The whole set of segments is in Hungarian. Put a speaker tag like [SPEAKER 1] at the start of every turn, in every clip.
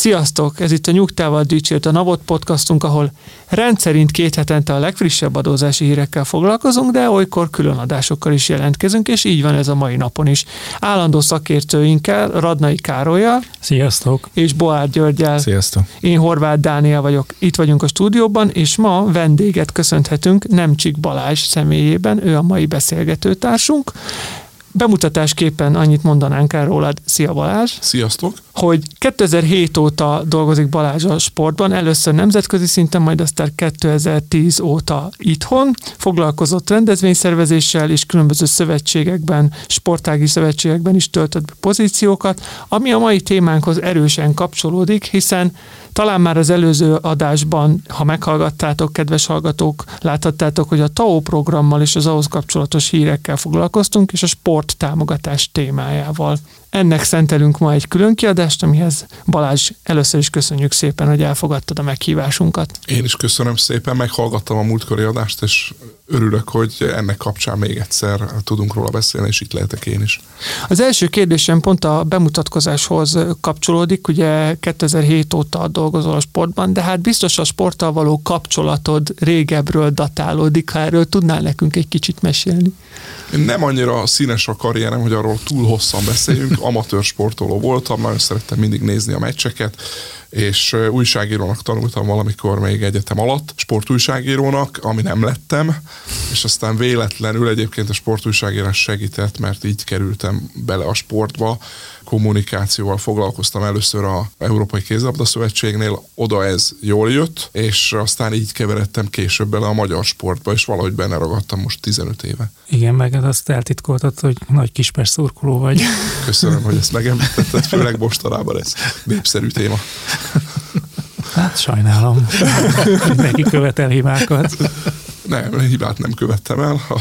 [SPEAKER 1] Sziasztok! Ez itt a Nyugtával Dicsért a Navot podcastunk, ahol rendszerint két hetente a legfrissebb adózási hírekkel foglalkozunk, de olykor külön adásokkal is jelentkezünk, és így van ez a mai napon is. Állandó szakértőinkkel, Radnai Károlyjal
[SPEAKER 2] Sziasztok!
[SPEAKER 1] és Boár Györgyel.
[SPEAKER 2] Sziasztok!
[SPEAKER 1] Én Horváth Dániel vagyok, itt vagyunk a stúdióban, és ma vendéget köszönhetünk Nemcsik Balázs személyében, ő a mai beszélgetőtársunk. Bemutatásképpen annyit mondanánk el rólad. Szia Balázs!
[SPEAKER 3] Sziasztok!
[SPEAKER 1] hogy 2007 óta dolgozik Balázs a sportban, először nemzetközi szinten, majd aztán 2010 óta itthon. Foglalkozott rendezvényszervezéssel és különböző szövetségekben, sportági szövetségekben is töltött be pozíciókat, ami a mai témánkhoz erősen kapcsolódik, hiszen talán már az előző adásban, ha meghallgattátok, kedves hallgatók, láthattátok, hogy a TAO programmal és az ahhoz kapcsolatos hírekkel foglalkoztunk, és a sport támogatás témájával. Ennek szentelünk ma egy külön kiadást, amihez Balázs először is köszönjük szépen, hogy elfogadtad a meghívásunkat.
[SPEAKER 3] Én is köszönöm szépen, meghallgattam a múltkori adást, és örülök, hogy ennek kapcsán még egyszer tudunk róla beszélni, és itt lehetek én is.
[SPEAKER 1] Az első kérdésem pont a bemutatkozáshoz kapcsolódik, ugye 2007 óta dolgozol a sportban, de hát biztos a sporttal való kapcsolatod régebről datálódik, ha erről tudnál nekünk egy kicsit mesélni.
[SPEAKER 3] Nem annyira színes a karrierem, hogy arról túl hosszan beszéljünk. Amatőr sportoló voltam, nagyon szerettem mindig nézni a meccseket, és újságírónak tanultam valamikor még egyetem alatt, sportújságírónak, ami nem lettem, és aztán véletlenül egyébként a sportújságírás segített, mert így kerültem bele a sportba, kommunikációval foglalkoztam először a Európai Kézlabda Szövetségnél, oda ez jól jött, és aztán így keveredtem később bele a magyar sportba, és valahogy benne ragadtam most 15 éve.
[SPEAKER 2] Igen, meg azt eltitkoltad, hogy nagy kispes szurkoló vagy.
[SPEAKER 3] Köszönöm, hogy ezt megemlítetted, főleg mostanában ez népszerű téma.
[SPEAKER 2] Hát sajnálom. Neki követel hibákat.
[SPEAKER 3] Nem, hibát nem követtem el, a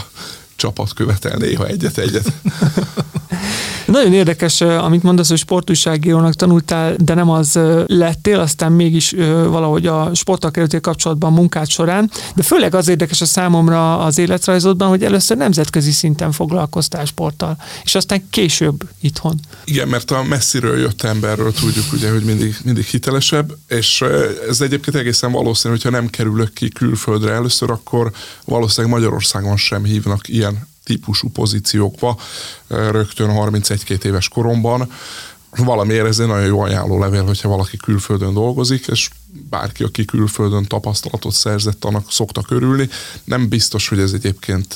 [SPEAKER 3] csapat követel néha egyet-egyet.
[SPEAKER 1] Nagyon érdekes, amit mondasz, hogy sportújságírónak tanultál, de nem az lettél, aztán mégis valahogy a sporttal kerültél kapcsolatban munkát során, de főleg az érdekes a számomra az életrajzodban, hogy először nemzetközi szinten foglalkoztál sporttal, és aztán később itthon.
[SPEAKER 3] Igen, mert a messziről jött emberről tudjuk ugye, hogy mindig, mindig hitelesebb, és ez egyébként egészen valószínű, hogyha nem kerülök ki külföldre először, akkor valószínűleg Magyarországon sem hívnak ilyen típusú pozíciókba rögtön 31-2 éves koromban. Valamiért ez egy nagyon jó ajánló levél, hogyha valaki külföldön dolgozik, és bárki, aki külföldön tapasztalatot szerzett, annak szokta körülni. Nem biztos, hogy ez egyébként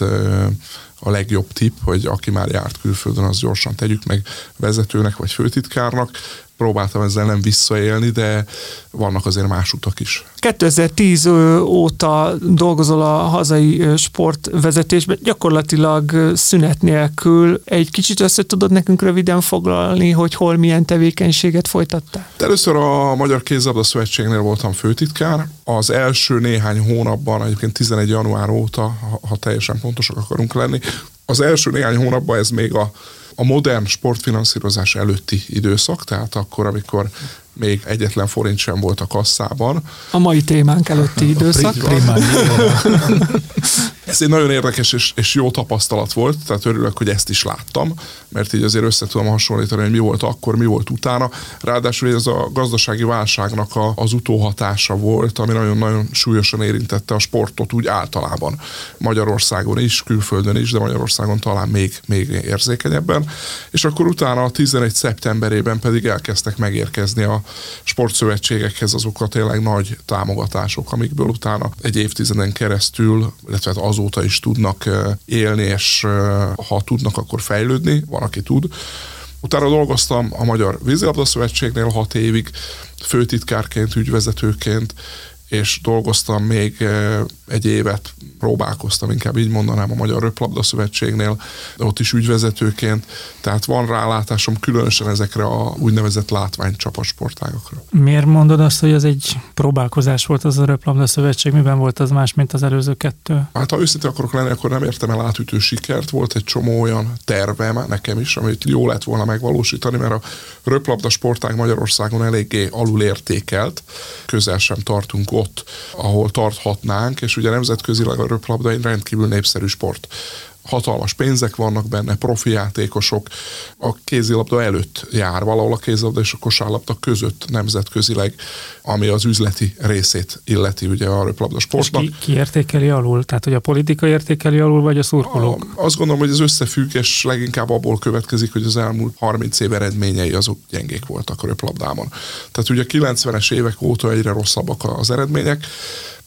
[SPEAKER 3] a legjobb tipp, hogy aki már járt külföldön, az gyorsan tegyük meg vezetőnek vagy főtitkárnak. Próbáltam ezzel nem visszaélni, de vannak azért más utak is.
[SPEAKER 1] 2010 óta dolgozol a hazai sportvezetésben, gyakorlatilag szünet nélkül. Egy kicsit össze tudod nekünk röviden foglalni, hogy hol milyen tevékenységet folytattál?
[SPEAKER 3] Először a Magyar Kézlabda Szövetségnél voltam főtitkár. Az első néhány hónapban, egyébként 11 január óta, ha teljesen pontosak akarunk lenni, az első néhány hónapban ez még a a modern sportfinanszírozás előtti időszak, tehát akkor, amikor még egyetlen forint sem volt a kasszában.
[SPEAKER 1] A mai témánk előtti időszak.
[SPEAKER 3] Ez egy nagyon érdekes és, és jó tapasztalat volt, tehát örülök, hogy ezt is láttam, mert így azért össze tudom hasonlítani, hogy mi volt akkor, mi volt utána. Ráadásul ez a gazdasági válságnak a, az utóhatása volt, ami nagyon-nagyon súlyosan érintette a sportot úgy általában. Magyarországon is, külföldön is, de Magyarországon talán még, még érzékenyebben. És akkor utána a 11 szeptemberében pedig elkezdtek megérkezni a sportszövetségekhez azok a tényleg nagy támogatások, amikből utána egy évtizeden keresztül, illetve hát azóta is tudnak élni, és ha tudnak, akkor fejlődni, van, aki tud. Utána dolgoztam a Magyar Vízilabda Szövetségnél hat évig, főtitkárként, ügyvezetőként, és dolgoztam még egy évet, próbálkoztam, inkább így mondanám a Magyar Röplabda Szövetségnél, de ott is ügyvezetőként, tehát van rálátásom különösen ezekre a úgynevezett látványcsapasportágokra.
[SPEAKER 2] Miért mondod azt, hogy ez egy próbálkozás volt az a Röplabda Szövetség? Miben volt az más, mint az előző kettő?
[SPEAKER 3] Hát ha őszintén akarok lenni, akkor nem értem el átütő sikert. Volt egy csomó olyan tervem nekem is, amit jó lett volna megvalósítani, mert a röplabda sportág Magyarországon eléggé alulértékelt, közel sem tartunk ott, ahol tarthatnánk, és ugye nemzetközileg a röplabda egy rendkívül népszerű sport hatalmas pénzek vannak benne, profi játékosok, a kézilabda előtt jár valahol a kézilabda és a kosárlabda között nemzetközileg, ami az üzleti részét illeti ugye a röplabda sportnak.
[SPEAKER 2] És ki, ki értékeli alul? Tehát, hogy a politika értékeli alul, vagy a szurkolók?
[SPEAKER 3] A, azt gondolom, hogy az összefüggés leginkább abból következik, hogy az elmúlt 30 év eredményei azok gyengék voltak a röplabdában. Tehát ugye a 90-es évek óta egyre rosszabbak az eredmények,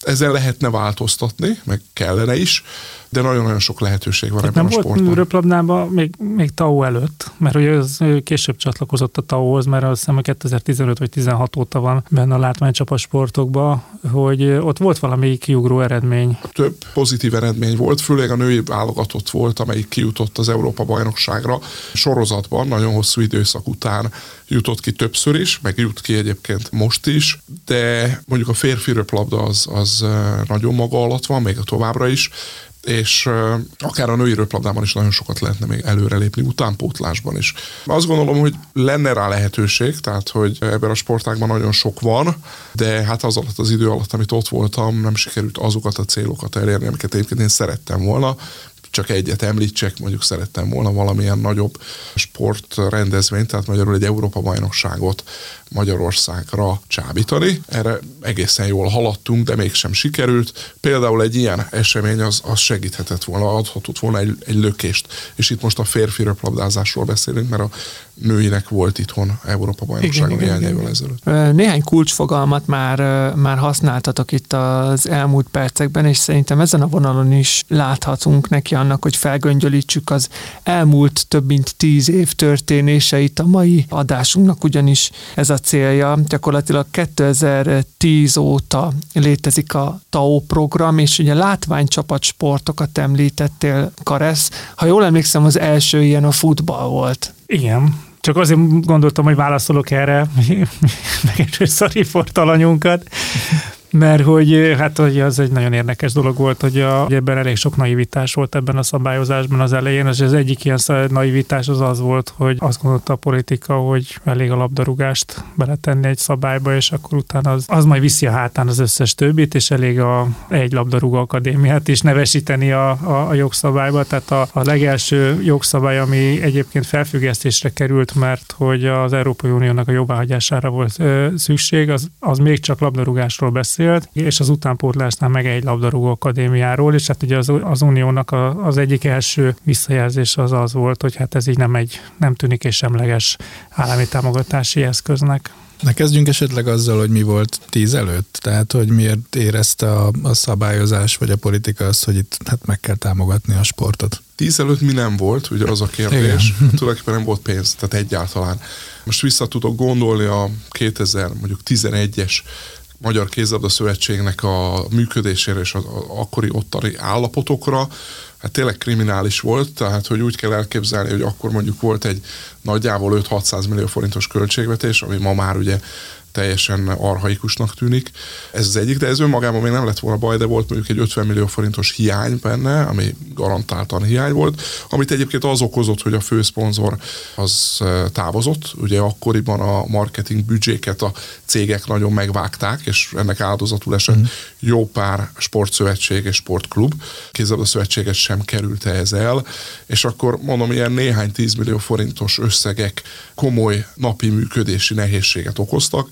[SPEAKER 3] ezzel lehetne változtatni, meg kellene is, de nagyon-nagyon sok lehetőség van
[SPEAKER 2] Tehát
[SPEAKER 3] ebben
[SPEAKER 2] nem
[SPEAKER 3] a sportban.
[SPEAKER 2] volt röplabdában még, még TAO előtt, mert ugye az ő később csatlakozott a TAO-hoz, mert azt hiszem 2015 vagy 16 óta van benne a látványcsapat sportokban, hogy ott volt valami kiugró eredmény.
[SPEAKER 3] Több pozitív eredmény volt, főleg a női válogatott volt, amelyik kijutott az Európa bajnokságra sorozatban, nagyon hosszú időszak után jutott ki többször is, meg jut ki egyébként most is, de mondjuk a férfi röplabda az, az nagyon maga alatt van, még a továbbra is, és akár a női röplabdában is nagyon sokat lehetne még előrelépni, utánpótlásban is. Azt gondolom, hogy lenne rá lehetőség, tehát hogy ebben a sportágban nagyon sok van, de hát az alatt az idő alatt, amit ott voltam, nem sikerült azokat a célokat elérni, amiket egyébként én szerettem volna csak egyet említsek, mondjuk szerettem volna valamilyen nagyobb sportrendezvényt, tehát magyarul egy Európa bajnokságot Magyarországra csábítani. Erre egészen jól haladtunk, de mégsem sikerült. Például egy ilyen esemény az, az segíthetett volna, adhatott volna egy, egy lökést. És itt most a férfi röplabdázásról beszélünk, mert a nőinek volt itthon Európa bajnokságon néhány évvel ezelőtt.
[SPEAKER 1] Néhány kulcsfogalmat már, már használtatok itt az elmúlt percekben, és szerintem ezen a vonalon is láthatunk neki annak, hogy felgöngyölítsük az elmúlt több mint tíz év történéseit a mai adásunknak, ugyanis ez a célja. Gyakorlatilag 2010 óta létezik a TAO program, és ugye látványcsapat sportokat említettél, Karesz. Ha jól emlékszem, az első ilyen a futball volt.
[SPEAKER 2] Igen, csak azért gondoltam, hogy válaszolok erre, meg egy szarifortalanyunkat, mert hogy hát hogy az egy nagyon érdekes dolog volt, hogy, a, hogy ebben elég sok naivitás volt ebben a szabályozásban az elején, és az egyik ilyen naivitás az az volt, hogy azt gondolta a politika, hogy elég a labdarúgást beletenni egy szabályba, és akkor utána az, az majd viszi a hátán az összes többit, és elég a egy labdarúgó akadémiát is nevesíteni a, a, a jogszabályba. Tehát a, a legelső jogszabály, ami egyébként felfüggesztésre került, mert hogy az Európai Uniónak a jóváhagyására volt ö, szükség, az, az még csak labdarúgásról beszél, beszélt, és az utánpótlásnál meg egy labdarúgó akadémiáról, és hát ugye az, az Uniónak a, az egyik első visszajelzés az az volt, hogy hát ez így nem egy, nem tűnik és semleges állami támogatási eszköznek.
[SPEAKER 4] Na kezdjünk esetleg azzal, hogy mi volt tíz előtt, tehát hogy miért érezte a, a szabályozás vagy a politika azt, hogy itt hát meg kell támogatni a sportot.
[SPEAKER 3] Tíz előtt mi nem volt, ugye az a kérdés. Igen. Tulajdonképpen nem volt pénz, tehát egyáltalán. Most vissza tudok gondolni a 2000, mondjuk 11-es Magyar Kézlabda Szövetségnek a működésére és az akkori ottani állapotokra, hát tényleg kriminális volt, tehát hogy úgy kell elképzelni, hogy akkor mondjuk volt egy nagyjából 5-600 millió forintos költségvetés, ami ma már ugye teljesen arhaikusnak tűnik. Ez az egyik, de ez önmagában még nem lett volna baj, de volt mondjuk egy 50 millió forintos hiány benne, ami garantáltan hiány volt, amit egyébként az okozott, hogy a főszponzor az távozott. Ugye akkoriban a marketing büdzséket a cégek nagyon megvágták, és ennek áldozatul esett mm. jó pár sportszövetség és sportklub. Kézzelbe szövetséget sem került ez el, és akkor mondom, ilyen néhány tízmillió forintos összegek komoly napi működési nehézséget okoztak,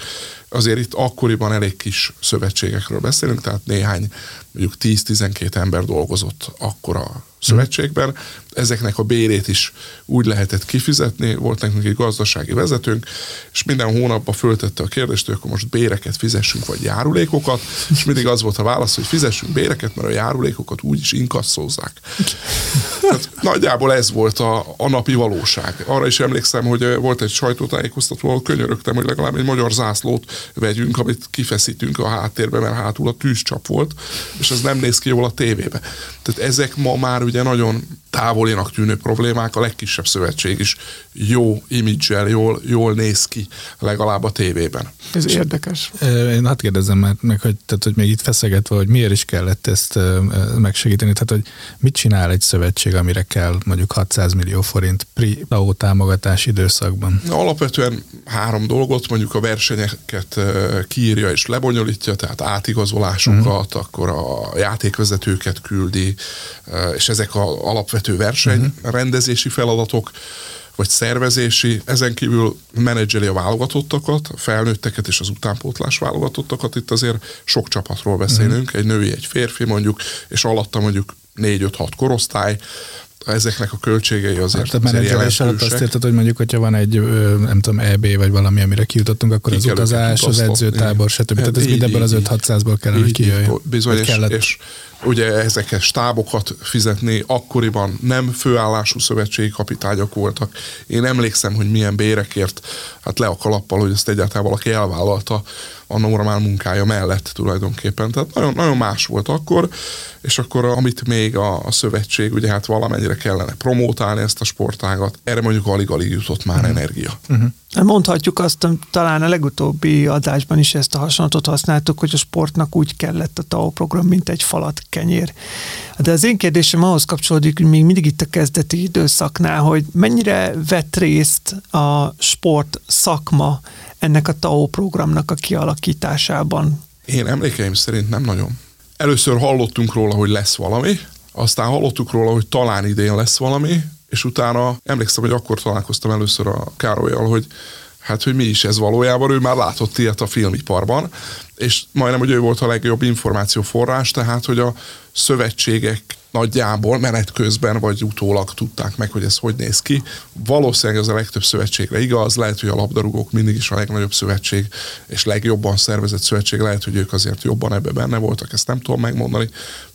[SPEAKER 3] azért itt akkoriban elég kis szövetségekről beszélünk, tehát néhány, mondjuk 10-12 ember dolgozott akkor a szövetségben. Ezeknek a bérét is úgy lehetett kifizetni, volt nekünk egy gazdasági vezetőnk, és minden hónapban föltette a kérdést, hogy akkor most béreket fizessünk, vagy járulékokat, és mindig az volt a válasz, hogy fizessünk béreket, mert a járulékokat úgy is inkasszózzák. Tehát nagyjából ez volt a, a napi valóság. Arra is emlékszem, hogy volt egy sajtótájékoztató, ahol könyörögtem, hogy legalább egy magyar zászlót vegyünk, amit kifeszítünk a háttérbe, mert hátul a tűzcsap volt, és ez nem néz ki jól a tévébe. Tehát ezek ma már ugye nagyon távolinak tűnő problémák, a legkisebb szövetség is jó imidzsel, jól, jól néz ki legalább a tévében.
[SPEAKER 1] Ez érdekes.
[SPEAKER 4] Én hát kérdezem már meg, hogy, tehát, hogy még itt feszegetve, hogy miért is kellett ezt megsegíteni, tehát hogy mit csinál egy szövetség, amire kell mondjuk 600 millió forint pri támogatás időszakban?
[SPEAKER 3] Alapvetően három dolgot, mondjuk a versenyeket kiírja és lebonyolítja, tehát átigazolásokat, uh-huh. akkor a játékvezetőket küldi, és ezek a alapvető verseny uh-huh. rendezési feladatok, vagy szervezési, ezen kívül menedzseli a válogatottakat, a felnőtteket és az utánpótlás válogatottakat. Itt azért sok csapatról beszélünk, uh-huh. egy női, egy férfi mondjuk, és alatta mondjuk 4-5-6 korosztály, ezeknek a költségei azért,
[SPEAKER 4] hát, azért jelentősek. alatt azt érted, hogy mondjuk, hogyha van egy, nem tudom, EB vagy valami, amire kijutottunk, akkor Ki az utazás, az edzőtábor, stb. Tehát ez mindebből az 5-600-ból kellene, hogy kijöjjön.
[SPEAKER 3] Bizony, és, és ugye ezeket stábokat fizetni, akkoriban nem főállású szövetségi kapitányok voltak. Én emlékszem, hogy milyen bérekért, hát le a kalappal, hogy ezt egyáltalán valaki elvállalta a normál munkája mellett tulajdonképpen. Tehát nagyon, nagyon más volt akkor, és akkor amit még a, a szövetség, ugye hát valamennyire kellene promótálni ezt a sportágat, erre mondjuk alig-alig jutott már uh-huh. energia. Uh-huh.
[SPEAKER 1] Mondhatjuk azt, talán a legutóbbi adásban is ezt a hasonlatot használtuk, hogy a sportnak úgy kellett a TAO program, mint egy falat kenyér. De az én kérdésem ahhoz kapcsolódik, hogy még mindig itt a kezdeti időszaknál, hogy mennyire vett részt a sport szakma ennek a TAO programnak a kialakításában?
[SPEAKER 3] Én emlékeim szerint nem nagyon. Először hallottunk róla, hogy lesz valami, aztán hallottuk róla, hogy talán idén lesz valami, és utána emlékszem, hogy akkor találkoztam először a Károlyjal, hogy hát, hogy mi is ez valójában, ő már látott ilyet a filmiparban, és majdnem, hogy ő volt a legjobb információforrás, tehát, hogy a szövetségek nagyjából menet közben vagy utólag tudták meg, hogy ez hogy néz ki. Valószínűleg ez a legtöbb szövetségre igaz, lehet, hogy a labdarúgók mindig is a legnagyobb szövetség és legjobban szervezett szövetség, lehet, hogy ők azért jobban ebbe benne voltak, ezt nem tudom megmondani,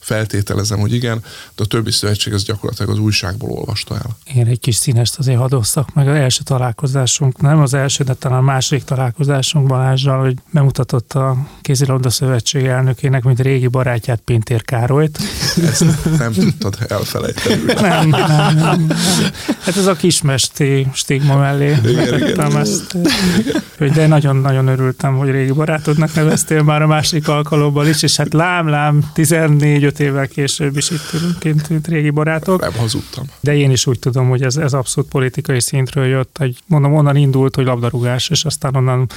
[SPEAKER 3] feltételezem, hogy igen, de a többi szövetség ez gyakorlatilag az újságból olvasta el.
[SPEAKER 2] Én egy kis színest azért hadosszak meg az első találkozásunk, nem az első, de talán a második találkozásunk Balázsral, hogy bemutatott a kézilabda szövetség elnökének, mint régi barátját Pintér Károlyt.
[SPEAKER 3] Ezt nem tudtad elfelejteni.
[SPEAKER 2] nem, nem, nem, nem. Hát ez a kismesti stigma mellé.
[SPEAKER 3] Igen, igen.
[SPEAKER 2] Ezt, igen. De nagyon-nagyon örültem, hogy régi barátodnak neveztél már a másik alkalommal is, és hát lám-lám 14 öt évvel később is itt ülünk, mint, mint régi barátok.
[SPEAKER 3] Nem hazudtam.
[SPEAKER 2] De én is úgy tudom, hogy ez, ez abszolút politikai szintről jött, hogy mondom, onnan indult, hogy labdarúgás, és aztán onnan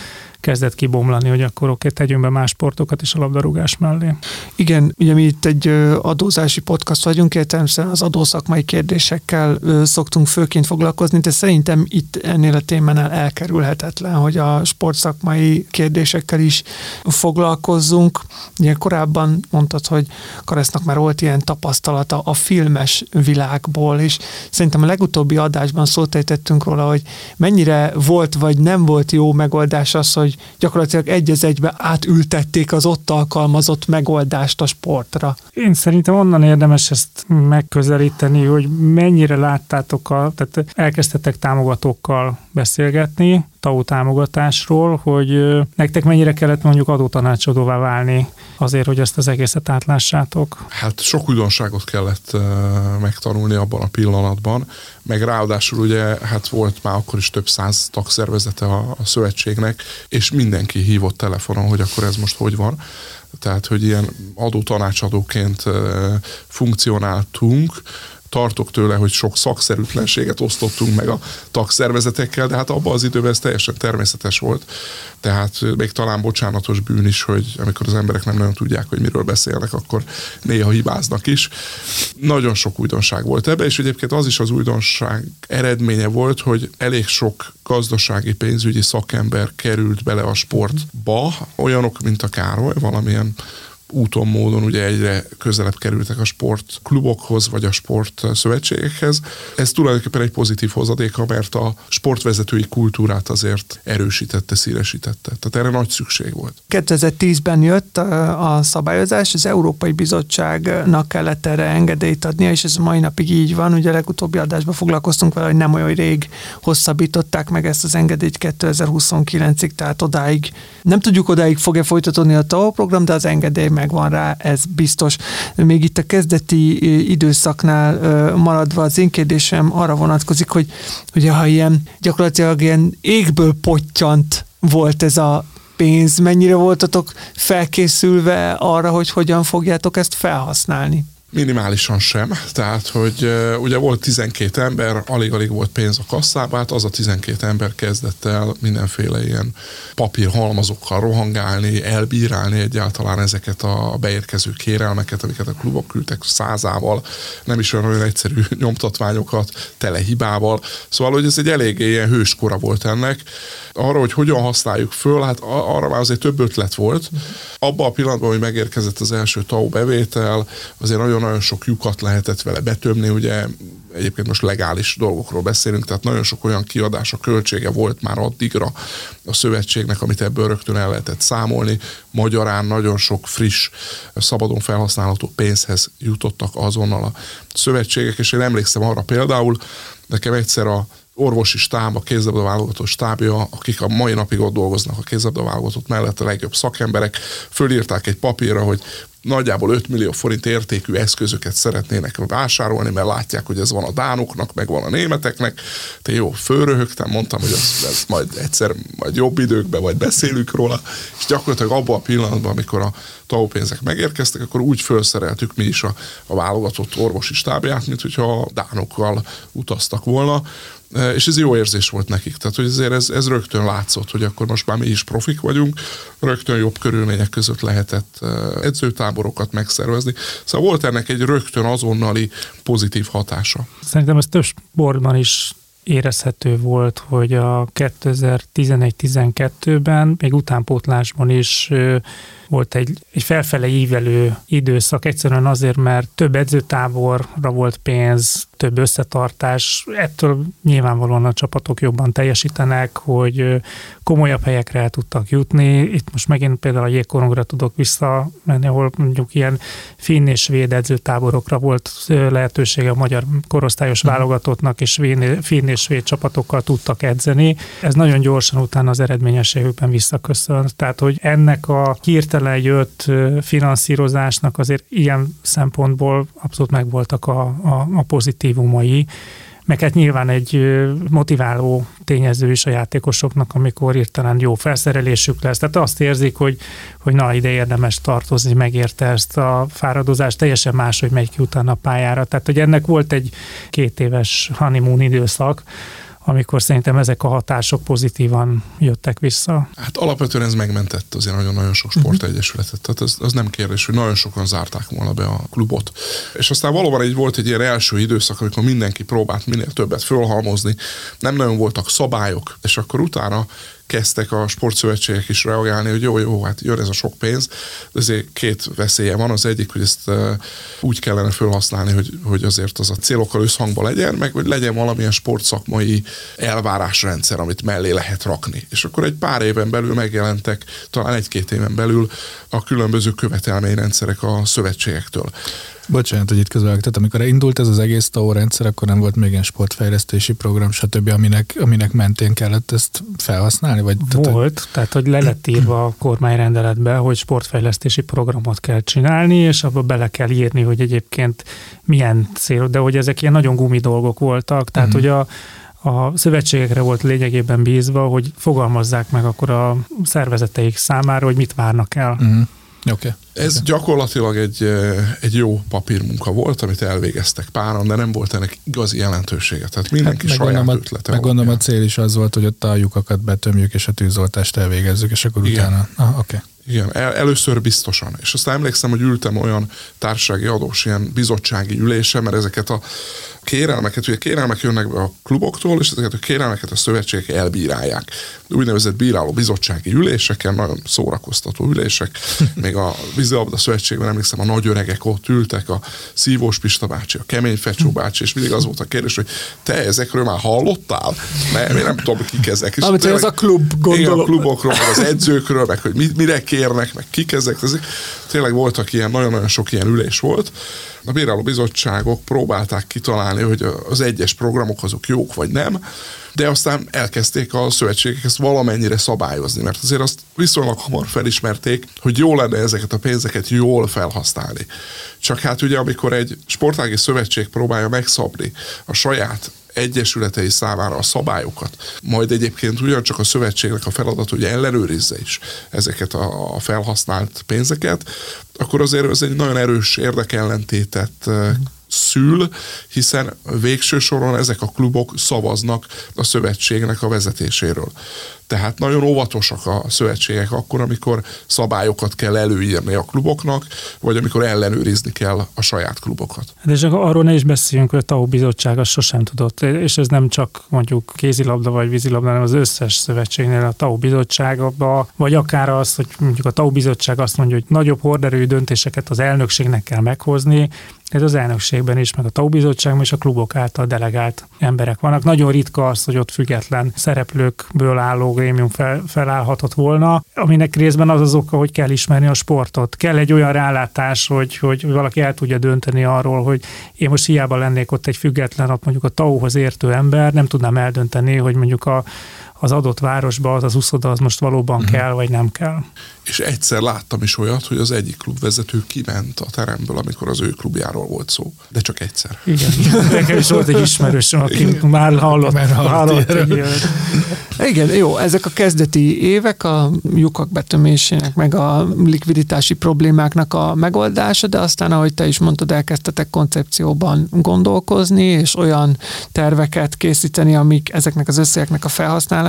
[SPEAKER 2] kezdett kibomlani, hogy akkor oké, tegyünk be más sportokat is a labdarúgás mellé.
[SPEAKER 1] Igen, ugye mi itt egy adózási podcast vagyunk, értelemszerűen az adószakmai kérdésekkel szoktunk főként foglalkozni, de szerintem itt ennél a témánál elkerülhetetlen, hogy a sportszakmai kérdésekkel is foglalkozzunk. Ugye korábban mondtad, hogy Karesznak már volt ilyen tapasztalata a filmes világból, és szerintem a legutóbbi adásban szót ejtettünk róla, hogy mennyire volt vagy nem volt jó megoldás az, hogy hogy gyakorlatilag egy az egybe átültették az ott alkalmazott megoldást a sportra.
[SPEAKER 2] Én szerintem onnan érdemes ezt megközelíteni, hogy mennyire láttátok, a, tehát elkezdtetek támogatókkal beszélgetni, TAU támogatásról, hogy nektek mennyire kellett mondjuk adótanácsadóvá válni azért, hogy ezt az egészet átlássátok?
[SPEAKER 3] Hát sok újdonságot kellett megtanulni abban a pillanatban, meg ráadásul ugye hát volt már akkor is több száz tagszervezete a, a szövetségnek, és mindenki hívott telefonon, hogy akkor ez most hogy van. Tehát, hogy ilyen adótanácsadóként uh, funkcionáltunk, tartok tőle, hogy sok szakszerűtlenséget osztottunk meg a tagszervezetekkel, de hát abban az időben ez teljesen természetes volt. Tehát még talán bocsánatos bűn is, hogy amikor az emberek nem nagyon tudják, hogy miről beszélnek, akkor néha hibáznak is. Nagyon sok újdonság volt ebbe, és egyébként az is az újdonság eredménye volt, hogy elég sok gazdasági, pénzügyi szakember került bele a sportba, olyanok, mint a Károly, valamilyen úton, módon ugye egyre közelebb kerültek a sportklubokhoz, vagy a sport szövetségekhez. Ez tulajdonképpen egy pozitív hozadéka, mert a sportvezetői kultúrát azért erősítette, színesítette. Tehát erre nagy szükség volt.
[SPEAKER 1] 2010-ben jött a szabályozás, az Európai Bizottságnak kellett erre engedélyt adnia, és ez mai napig így van. Ugye a legutóbbi adásban foglalkoztunk vele, hogy nem olyan rég hosszabbították meg ezt az engedélyt 2029-ig, tehát odáig, nem tudjuk odáig fog-e folytatódni a TAO program, de az engedély megvan rá, ez biztos. Még itt a kezdeti időszaknál maradva az én kérdésem arra vonatkozik, hogy ugye ha ilyen gyakorlatilag ilyen égből pottyant volt ez a pénz, mennyire voltatok felkészülve arra, hogy hogyan fogjátok ezt felhasználni?
[SPEAKER 3] Minimálisan sem, tehát hogy ugye volt 12 ember, alig-alig volt pénz a kasszában, hát az a 12 ember kezdett el mindenféle ilyen papírhalmazokkal rohangálni, elbírálni egyáltalán ezeket a beérkező kérelmeket, amiket a klubok küldtek százával, nem is olyan, olyan egyszerű nyomtatványokat, tele hibával. Szóval, hogy ez egy eléggé ilyen hőskora volt ennek. Arra, hogy hogyan használjuk föl, hát arra már azért több ötlet volt. Abban a pillanatban, hogy megérkezett az első TAU bevétel, azért nagyon nagyon sok lyukat lehetett vele betömni, ugye egyébként most legális dolgokról beszélünk, tehát nagyon sok olyan kiadás, a költsége volt már addigra a szövetségnek, amit ebből rögtön el lehetett számolni. Magyarán nagyon sok friss, szabadon felhasználható pénzhez jutottak azonnal a szövetségek, és én emlékszem arra például, nekem egyszer a orvosi stáb, a kézlabda válogatott stábja, akik a mai napig ott dolgoznak a kézlabda válogatott mellett a legjobb szakemberek, fölírták egy papírra, hogy nagyjából 5 millió forint értékű eszközöket szeretnének vásárolni, mert látják, hogy ez van a dánoknak, meg van a németeknek. Te jó, fölröhögtem, mondtam, hogy ez, ez majd egyszer, majd jobb időkben, vagy beszélünk róla, és gyakorlatilag abban a pillanatban, amikor a TAO pénzek megérkeztek, akkor úgy felszereltük mi is a, a válogatott orvosi stábját, mint hogyha a dánokkal utaztak volna, e, és ez jó érzés volt nekik. Tehát, hogy ezért ez, ez rögtön látszott, hogy akkor most már mi is profik vagyunk, rögtön jobb körülmények között lehetett e, edzőtáborokat megszervezni. Szóval volt ennek egy rögtön azonnali pozitív hatása.
[SPEAKER 2] Szerintem ez több sportban is érezhető volt, hogy a 2011-12-ben, még utánpótlásban is volt egy, egy felfele ívelő időszak, egyszerűen azért, mert több edzőtáborra volt pénz, több összetartás, ettől nyilvánvalóan a csapatok jobban teljesítenek, hogy komolyabb helyekre el tudtak jutni. Itt most megint például a jégkorongra tudok visszamenni, ahol mondjuk ilyen finn és svéd edzőtáborokra volt lehetősége a magyar korosztályos mhm. válogatottnak, és finn és svéd csapatokkal tudtak edzeni. Ez nagyon gyorsan utána az eredményességükben visszaköszönt. Tehát, hogy ennek a hirtelen jött finanszírozásnak azért ilyen szempontból abszolút megvoltak a, a, a pozitívumai, meg hát nyilván egy motiváló tényező is a játékosoknak, amikor hirtelen jó felszerelésük lesz. Tehát azt érzik, hogy, hogy na, ide érdemes tartozni, megérte ezt a fáradozást, teljesen más, hogy megy ki utána a pályára. Tehát, hogy ennek volt egy két éves honeymoon időszak, amikor szerintem ezek a hatások pozitívan jöttek vissza.
[SPEAKER 3] Hát alapvetően ez megmentett azért nagyon-nagyon sok sportegyesületet. Tehát az, az nem kérdés, hogy nagyon sokan zárták volna be a klubot. És aztán valóban egy volt egy ilyen első időszak, amikor mindenki próbált minél többet fölhalmozni, nem nagyon voltak szabályok, és akkor utána kezdtek a sportszövetségek is reagálni, hogy jó, jó, hát jön ez a sok pénz, de azért két veszélye van. Az egyik, hogy ezt úgy kellene felhasználni, hogy, hogy azért az a célokkal összhangban legyen, meg hogy legyen valamilyen sportszakmai elvárásrendszer, amit mellé lehet rakni. És akkor egy pár éven belül megjelentek, talán egy-két éven belül a különböző követelményrendszerek a szövetségektől.
[SPEAKER 4] Bocsánat, hogy itt közben, tehát amikor indult ez az egész TAO rendszer, akkor nem volt még ilyen sportfejlesztési program, stb., aminek, aminek mentén kellett ezt felhasználni? Vagy,
[SPEAKER 2] volt, tehát, hogy... tehát hogy le lett írva a kormányrendeletbe, hogy sportfejlesztési programot kell csinálni, és abba bele kell írni, hogy egyébként milyen cél, de hogy ezek ilyen nagyon gumi dolgok voltak, tehát uh-huh. hogy a a szövetségekre volt lényegében bízva, hogy fogalmazzák meg akkor a szervezeteik számára, hogy mit várnak el. Uh-huh.
[SPEAKER 4] Okay.
[SPEAKER 3] Ez gyakorlatilag egy, egy jó papírmunka volt, amit elvégeztek páran, de nem volt ennek igazi jelentősége. Tehát mindenki hát saját
[SPEAKER 4] a,
[SPEAKER 3] ötlete
[SPEAKER 4] meg gondolom a cél is az volt, hogy ott a lyukakat betömjük, és a tűzoltást elvégezzük, és akkor Igen. utána... Ah, okay.
[SPEAKER 3] Igen, el, először biztosan. És aztán emlékszem, hogy ültem olyan társasági adós ilyen bizottsági ülése, mert ezeket a kérelmeket, ugye kérelmek jönnek be a kluboktól, és ezeket a kérelmeket a szövetségek elbírálják. Úgynevezett bíráló bizottsági üléseken, nagyon szórakoztató ülések. Még a vízilabda szövetségben emlékszem, a nagy öregek ott ültek, a Szívós Pista bácsi, a Kemény Fecsó bácsi, és mindig az volt a kérdés, hogy te ezekről már hallottál? Mert én nem tudom, kik ezek. És
[SPEAKER 1] Amit az a klub,
[SPEAKER 3] igen, a
[SPEAKER 1] gondolom.
[SPEAKER 3] klubokról, meg az edzőkről, meg hogy mire kérnek, meg kik ezek. ezek. Tényleg voltak ilyen, nagyon-nagyon sok ilyen ülés volt. A bíráló bizottságok próbálták kitalálni, hogy az egyes programok azok jók vagy nem, de aztán elkezdték a szövetségek ezt valamennyire szabályozni, mert azért azt viszonylag hamar felismerték, hogy jó lenne ezeket a pénzeket jól felhasználni. Csak hát ugye, amikor egy sportági szövetség próbálja megszabni a saját egyesületei számára a szabályokat, majd egyébként ugyancsak a szövetségnek a feladat, hogy ellenőrizze is ezeket a felhasznált pénzeket, akkor azért ez egy nagyon erős érdekellentétet szül, hiszen végső soron ezek a klubok szavaznak a szövetségnek a vezetéséről. Tehát nagyon óvatosak a szövetségek akkor, amikor szabályokat kell előírni a kluboknak, vagy amikor ellenőrizni kell a saját klubokat.
[SPEAKER 2] De és akkor arról ne is beszéljünk, hogy a TAO bizottság az sosem tudott, és ez nem csak mondjuk kézilabda vagy vízilabda, hanem az összes szövetségnél a TAO bizottságban, vagy akár az, hogy mondjuk a TAO bizottság azt mondja, hogy nagyobb horderejű döntéseket az elnökségnek kell meghozni, ez az elnökségben is, meg a TAO bizottságban és a klubok által delegált emberek vannak. Nagyon ritka az, hogy ott független szereplőkből álló grémium fel, felállhatott volna, aminek részben az az oka, hogy kell ismerni a sportot. Kell egy olyan rálátás, hogy, hogy valaki el tudja dönteni arról, hogy én most hiába lennék ott egy független, ott mondjuk a TAO-hoz értő ember, nem tudnám eldönteni, hogy mondjuk a, az adott városba az az uszoda az most valóban uh-huh. kell, vagy nem kell.
[SPEAKER 3] És egyszer láttam is olyat, hogy az egyik klubvezető kiment a teremből, amikor az ő klubjáról volt szó. De csak egyszer.
[SPEAKER 2] Igen. Nekem is volt egy ismerősöm, aki
[SPEAKER 3] Igen.
[SPEAKER 2] már hallott,
[SPEAKER 4] Már hallott
[SPEAKER 2] hallott.
[SPEAKER 1] Igen, jó, ezek a kezdeti évek a lyukak betömésének, meg a likviditási problémáknak a megoldása, de aztán, ahogy te is mondtad, elkezdtetek koncepcióban gondolkozni, és olyan terveket készíteni, amik ezeknek az összegeknek a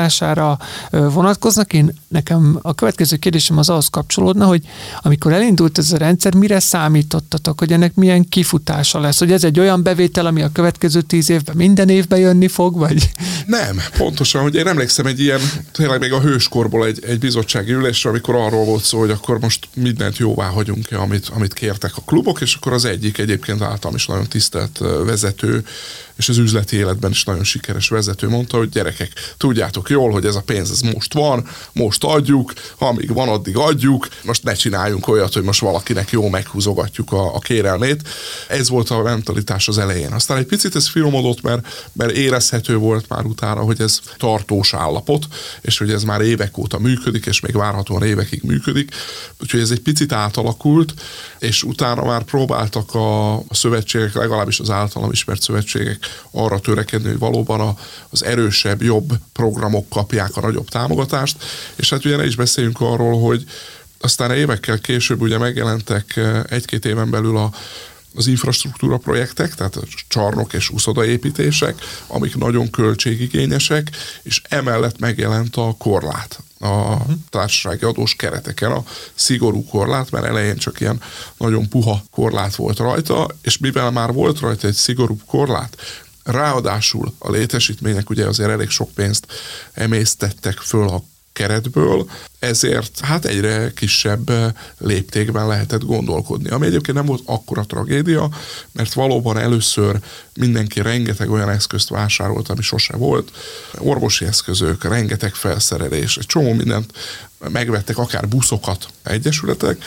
[SPEAKER 1] felhasználására vonatkoznak. Én nekem a következő kérdésem az ahhoz kapcsolódna, hogy amikor elindult ez a rendszer, mire számítottatok, hogy ennek milyen kifutása lesz? Hogy ez egy olyan bevétel, ami a következő tíz évben minden évben jönni fog, vagy?
[SPEAKER 3] Nem, pontosan, hogy én emlékszem egy ilyen, tényleg még a hőskorból egy, egy bizottsági ülésre, amikor arról volt szó, hogy akkor most mindent jóvá hagyunk-e, amit, amit kértek a klubok, és akkor az egyik egyébként általam is nagyon tisztelt vezető, és az üzleti életben is nagyon sikeres vezető mondta, hogy gyerekek, tudjátok jól, hogy ez a pénz ez most van, most adjuk, amíg van, addig adjuk, most ne csináljunk olyat, hogy most valakinek jó meghúzogatjuk a, a kérelmét. Ez volt a mentalitás az elején. Aztán egy picit ez finomodott, mert, mert érezhető volt már utána, hogy ez tartós állapot, és hogy ez már évek óta működik, és még várhatóan évekig működik. Úgyhogy ez egy picit átalakult, és utána már próbáltak a, a szövetségek, legalábbis az általam ismert szövetségek arra törekedni, hogy valóban a, az erősebb, jobb programok kapják a nagyobb támogatást, és hát ugye ne is beszéljünk arról, hogy aztán évekkel később ugye megjelentek eh, egy-két éven belül a, az infrastruktúra projektek, tehát a csarnok és uszodaépítések, amik nagyon költségigényesek, és emellett megjelent a korlát a társasági adós kereteken a szigorú korlát, mert elején csak ilyen nagyon puha korlát volt rajta, és mivel már volt rajta egy szigorú korlát, ráadásul a létesítmények ugye azért elég sok pénzt emésztettek föl a keretből, ezért hát egyre kisebb eh, léptékben lehetett gondolkodni. Ami egyébként nem volt akkora tragédia, mert valóban először mindenki rengeteg olyan eszközt vásárolt, ami sose volt. Orvosi eszközök, rengeteg felszerelés, egy csomó mindent megvettek, akár buszokat egyesületek.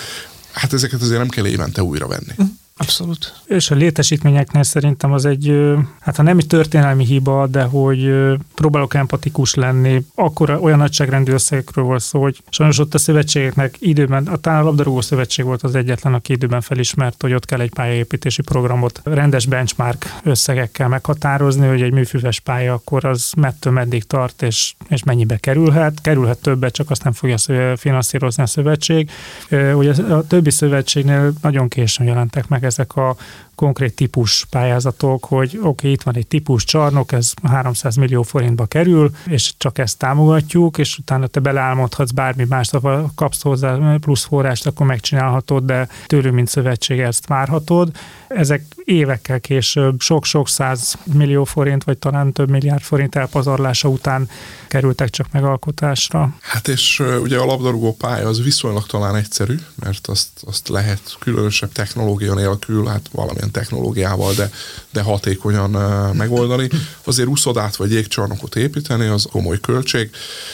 [SPEAKER 3] Hát ezeket azért nem kell évente újra venni.
[SPEAKER 1] Abszolút.
[SPEAKER 2] És a létesítményeknél szerintem az egy, hát ha nem is történelmi hiba, de hogy próbálok empatikus lenni, akkor olyan nagyságrendű összegekről volt szó, hogy sajnos ott a szövetségeknek időben, a talán a labdarúgó szövetség volt az egyetlen, aki időben felismert, hogy ott kell egy pályaépítési programot rendes benchmark összegekkel meghatározni, hogy egy műfüves pálya akkor az mettől meddig tart, és, és mennyibe kerülhet. Kerülhet többet, csak azt nem fogja finanszírozni a szövetség. Ugye a többi szövetségnél nagyon későn jelentek meg ezek a konkrét típus pályázatok, hogy oké, okay, itt van egy típus csarnok, ez 300 millió forintba kerül, és csak ezt támogatjuk, és utána te beleálmodhatsz bármi mást, ha kapsz hozzá plusz forrást, akkor megcsinálhatod, de tőlünk, mint szövetség ezt várhatod. Ezek évekkel később sok-sok száz millió forint, vagy talán több milliárd forint elpazarlása után kerültek csak megalkotásra.
[SPEAKER 3] Hát és ugye a labdarúgó pálya az viszonylag talán egyszerű, mert azt, azt lehet különösebb technológia nélkül, hát valamilyen technológiával, de, de hatékonyan megoldani. Azért úszodát vagy jégcsarnokot építeni, az komoly költség.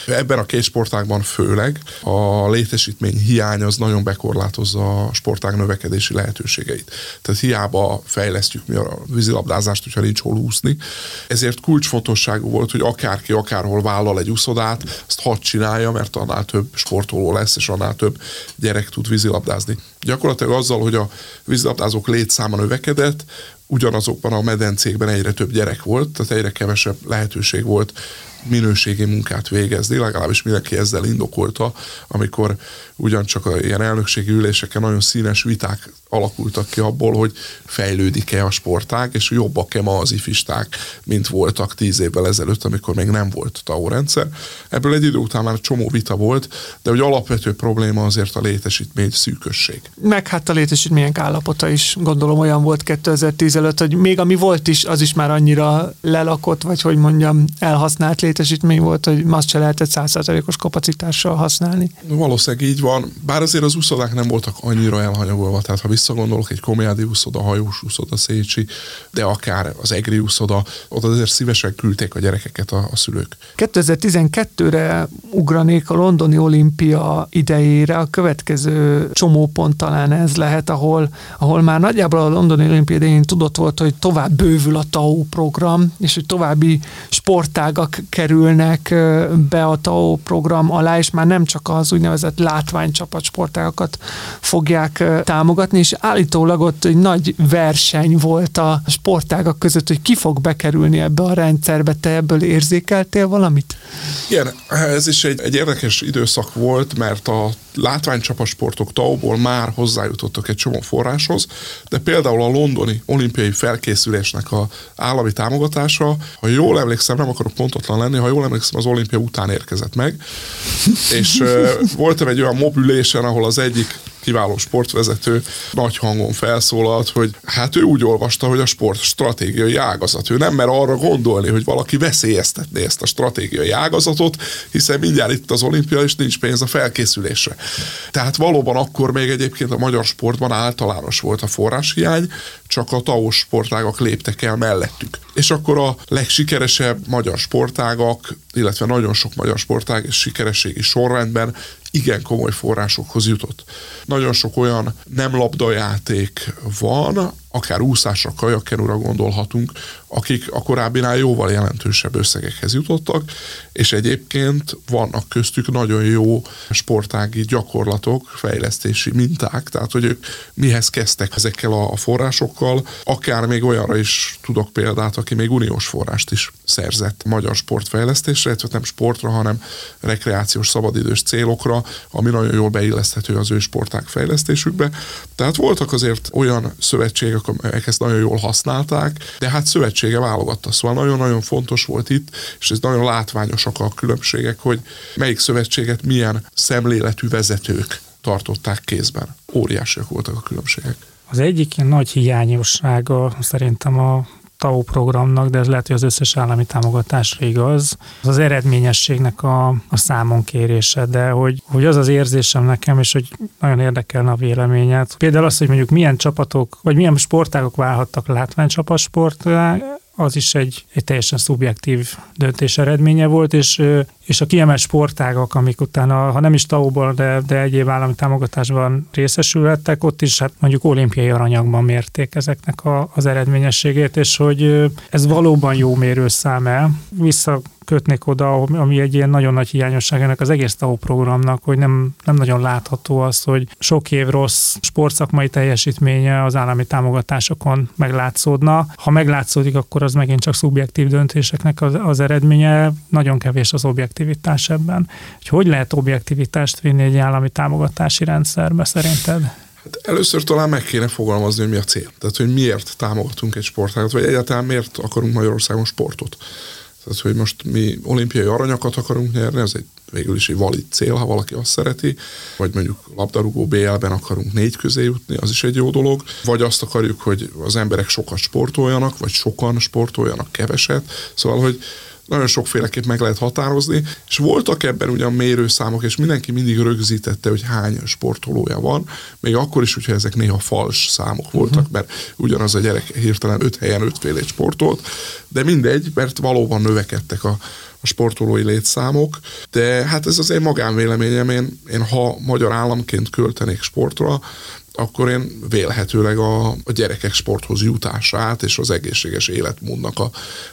[SPEAKER 3] Ebben a két sportágban főleg a létesítmény hiány az nagyon bekorlátozza a sportág növekedési lehetőségeit. Tehát hiába fejlesztjük mi a vízilabdázást, hogyha nincs hol úszni. Ezért kulcsfontosságú volt, hogy akárki akárhol vállal egy úszodát, azt hadd csinálja, mert annál több sportoló lesz, és annál több gyerek tud vízilabdázni. Gyakorlatilag azzal, hogy a vízilabdázók létszáma növekedett, ugyanazokban a medencékben egyre több gyerek volt, tehát egyre kevesebb lehetőség volt minőségi munkát végezni, legalábbis mindenki ezzel indokolta, amikor ugyancsak a ilyen elnökségi üléseken nagyon színes viták alakultak ki abból, hogy fejlődik-e a sportág, és jobbak-e ma az ifisták, mint voltak tíz évvel ezelőtt, amikor még nem volt TAO rendszer. Ebből egy idő után már csomó vita volt, de hogy alapvető probléma azért a létesítmény szűkösség.
[SPEAKER 1] Meg hát a létesítmények állapota is gondolom olyan volt 2010 előtt, hogy még ami volt is, az is már annyira lelakott, vagy hogy mondjam, elhasznált létesítmény volt, hogy azt se lehetett százszerzalékos kapacitással használni.
[SPEAKER 3] Valószínűleg így van, bár azért az úszodák nem voltak annyira elhanyagolva, tehát ha visszagondolok, egy komjádi úszoda, hajós úszoda, Szécsi, de akár az egri úszoda, oda azért szívesen küldték a gyerekeket a, a szülők.
[SPEAKER 1] 2012-re ugranék a londoni olimpia idejére, a következő csomópont talán ez lehet, ahol, ahol már nagyjából a londoni olimpia idején tudott volt, hogy tovább bővül a TAO program, és hogy további sportágak kerülnek be a TAO program alá, és már nem csak az úgynevezett látványcsapat sportágakat fogják támogatni, és állítólag ott egy nagy verseny volt a sportágak között, hogy ki fog bekerülni ebbe a rendszerbe. Te ebből érzékeltél valamit?
[SPEAKER 3] Igen, ez is egy, egy érdekes időszak volt, mert a látványcsapasportok tau már hozzájutottak egy csomó forráshoz, de például a londoni olimpiai felkészülésnek a állami támogatása, ha jól emlékszem, nem akarok pontatlan lenni, ha jól emlékszem, az olimpia után érkezett meg, és uh, voltam egy olyan mobilésen, ahol az egyik kiváló sportvezető nagy hangon felszólalt, hogy hát ő úgy olvasta, hogy a sport stratégiai ágazat. Ő nem mer arra gondolni, hogy valaki veszélyeztetné ezt a stratégiai ágazatot, hiszen mindjárt itt az olimpia, és nincs pénz a felkészülésre. Tehát valóban akkor még egyébként a magyar sportban általános volt a forráshiány, csak a taos sportágak léptek el mellettük. És akkor a legsikeresebb magyar sportágak, illetve nagyon sok magyar sportág és sikerességi sorrendben igen komoly forrásokhoz jutott. Nagyon sok olyan nem labdajáték van, akár úszásra, kajakkenúra gondolhatunk, akik a korábbinál jóval jelentősebb összegekhez jutottak, és egyébként vannak köztük nagyon jó sportági gyakorlatok, fejlesztési minták, tehát hogy ők mihez kezdtek ezekkel a forrásokkal, akár még olyanra is tudok példát, aki még uniós forrást is szerzett magyar sportfejlesztésre, illetve nem sportra, hanem rekreációs szabadidős célokra, ami nagyon jól beilleszthető az ő sporták fejlesztésükbe. Tehát voltak azért olyan szövetségek, amelyek ezt nagyon jól használták, de hát szövetsége válogatta. Szóval nagyon-nagyon fontos volt itt, és ez nagyon látványosak a különbségek, hogy melyik szövetséget milyen szemléletű vezetők tartották kézben. Óriásiak voltak a különbségek.
[SPEAKER 2] Az egyik ilyen nagy hiányossága szerintem a TAO programnak, de ez lehet, hogy az összes állami támogatásra igaz, az az eredményességnek a, a számon kérése, de hogy, hogy az az érzésem nekem, és hogy nagyon érdekelne a véleményet. Például az, hogy mondjuk milyen csapatok, vagy milyen sportágok válhattak látványcsapatsport az is egy, egy teljesen szubjektív döntés eredménye volt, és, és a kiemelt sportágak, amik utána, ha nem is tau de, de egyéb állami támogatásban részesülhettek, ott is hát mondjuk olimpiai aranyagban mérték ezeknek a, az eredményességét, és hogy ez valóban jó mérőszám-e. Vissza kötnék oda, ami egy ilyen nagyon nagy hiányosság ennek az egész TAO programnak, hogy nem, nem nagyon látható az, hogy sok év rossz sportszakmai teljesítménye az állami támogatásokon meglátszódna. Ha meglátszódik, akkor az megint csak szubjektív döntéseknek az, az eredménye, nagyon kevés az objektivitás ebben. Hogy hogy lehet objektivitást vinni egy állami támogatási rendszerbe szerinted?
[SPEAKER 3] Hát először talán meg kéne fogalmazni, hogy mi a cél. Tehát, hogy miért támogatunk egy sportágat, vagy egyáltalán miért akarunk Magyarországon sportot. Tehát, hogy most mi olimpiai aranyakat akarunk nyerni, ez egy végül is egy valid cél, ha valaki azt szereti, vagy mondjuk labdarúgó BL-ben akarunk négy közé jutni, az is egy jó dolog, vagy azt akarjuk, hogy az emberek sokat sportoljanak, vagy sokan sportoljanak keveset, szóval, hogy nagyon sokféleképp meg lehet határozni, és voltak ebben ugyan mérőszámok, és mindenki mindig rögzítette, hogy hány sportolója van, még akkor is, hogyha ezek néha fals számok voltak, uh-huh. mert ugyanaz a gyerek hirtelen öt helyen ötfélét sportolt, de mindegy, mert valóban növekedtek a, a sportolói létszámok, de hát ez az én magánvéleményem, én, én ha magyar államként költenék sportra, akkor én vélhetőleg a, a gyerekek sporthoz jutását és az egészséges életmódnak a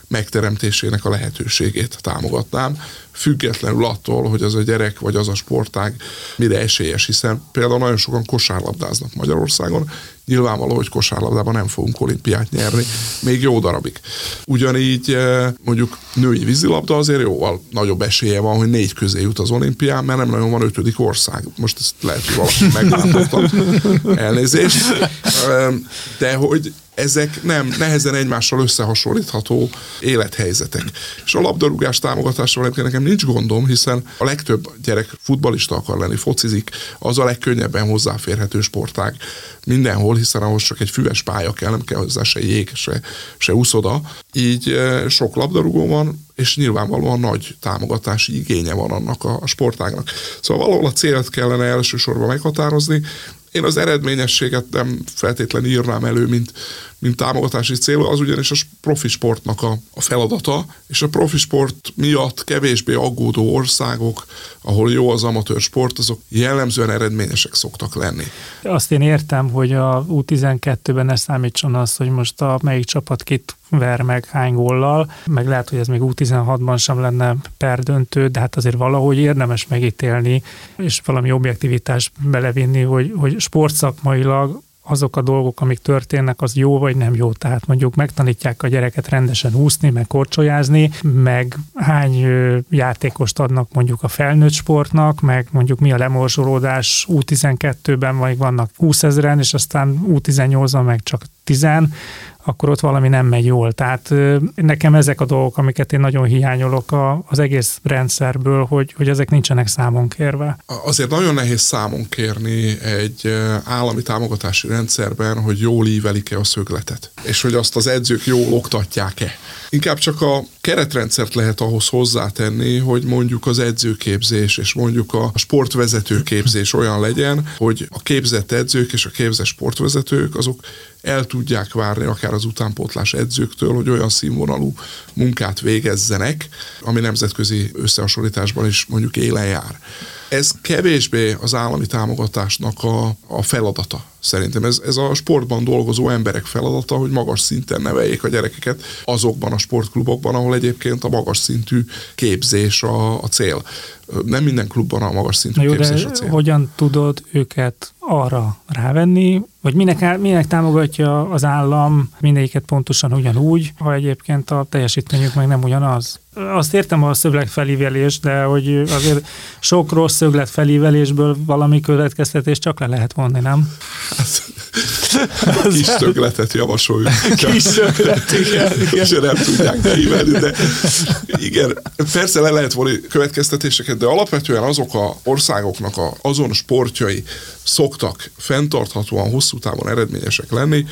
[SPEAKER 3] megteremtésének a lehetőségét támogatnám, függetlenül attól, hogy az a gyerek vagy az a sportág mire esélyes, hiszen például nagyon sokan kosárlabdáznak Magyarországon, nyilvánvaló, hogy kosárlabdában nem fogunk olimpiát nyerni, még jó darabig. Ugyanígy eh, mondjuk női vízilabda azért jóval nagyobb esélye van, hogy négy közé jut az olimpián, mert nem nagyon van ötödik ország. Most ezt lehet, hogy valaki megbántottam. Elnézést. De hogy ezek nem nehezen egymással összehasonlítható élethelyzetek. És a labdarúgás támogatásról egyébként nekem nincs gondom, hiszen a legtöbb gyerek futbalista akar lenni, focizik, az a legkönnyebben hozzáférhető sportág mindenhol, hiszen ahhoz csak egy füves pálya kell, nem kell hozzá se jég, se, se úszoda. Így eh, sok labdarúgó van, és nyilvánvalóan nagy támogatási igénye van annak a sportágnak. Szóval valahol a célt kellene elsősorban meghatározni, én az eredményességet nem feltétlenül írnám elő, mint, mint támogatási cél, az ugyanis a profi sportnak a, a feladata, és a profi sport miatt kevésbé aggódó országok, ahol jó az amatőr sport, azok jellemzően eredményesek szoktak lenni.
[SPEAKER 2] Azt én értem, hogy a U12-ben ne számítson az, hogy most a melyik csapat kit ver meg hány góllal, meg lehet, hogy ez még U16-ban sem lenne perdöntő, de hát azért valahogy érdemes megítélni, és valami objektivitás belevinni, hogy, hogy sportszakmailag azok a dolgok, amik történnek, az jó vagy nem jó. Tehát mondjuk megtanítják a gyereket rendesen úszni, meg korcsolyázni, meg hány játékost adnak mondjuk a felnőtt sportnak, meg mondjuk mi a lemorzsolódás U12-ben, vagy vannak 20 ezeren, és aztán U18-ban meg csak 10 akkor ott valami nem megy jól. Tehát nekem ezek a dolgok, amiket én nagyon hiányolok az egész rendszerből, hogy, hogy ezek nincsenek számon kérve.
[SPEAKER 3] Azért nagyon nehéz számon kérni egy állami támogatási rendszerben, hogy jól ívelik-e a szögletet, és hogy azt az edzők jól oktatják-e. Inkább csak a keretrendszert lehet ahhoz hozzátenni, hogy mondjuk az edzőképzés és mondjuk a sportvezetőképzés olyan legyen, hogy a képzett edzők és a képzett sportvezetők azok el tudják várni akár az utánpótlás edzőktől, hogy olyan színvonalú munkát végezzenek, ami nemzetközi összehasonlításban is mondjuk élen jár. Ez kevésbé az állami támogatásnak a, a feladata. Szerintem ez, ez a sportban dolgozó emberek feladata, hogy magas szinten neveljék a gyerekeket azokban a sportklubokban, ahol egyébként a magas szintű képzés a, a cél. Nem minden klubban a magas szintű jó, képzés a cél.
[SPEAKER 2] hogyan tudod őket arra rávenni, vagy minek, minek támogatja az állam mindegyiket pontosan ugyanúgy, ha egyébként a teljesítményük meg nem ugyanaz? Azt értem a szöglet felívelés, de hogy azért sok rossz szöglet felívelésből valami következtetés csak le lehet vonni, nem?
[SPEAKER 3] Hát, kis szögletet javasoljuk.
[SPEAKER 2] Kis szöglet, igen. igen.
[SPEAKER 3] És nem tudják beívelni, de igen, persze le lehet vonni következtetéseket, de alapvetően azok a országoknak a, azon sportjai szoktak fenntarthatóan hosszú távon eredményesek lenni,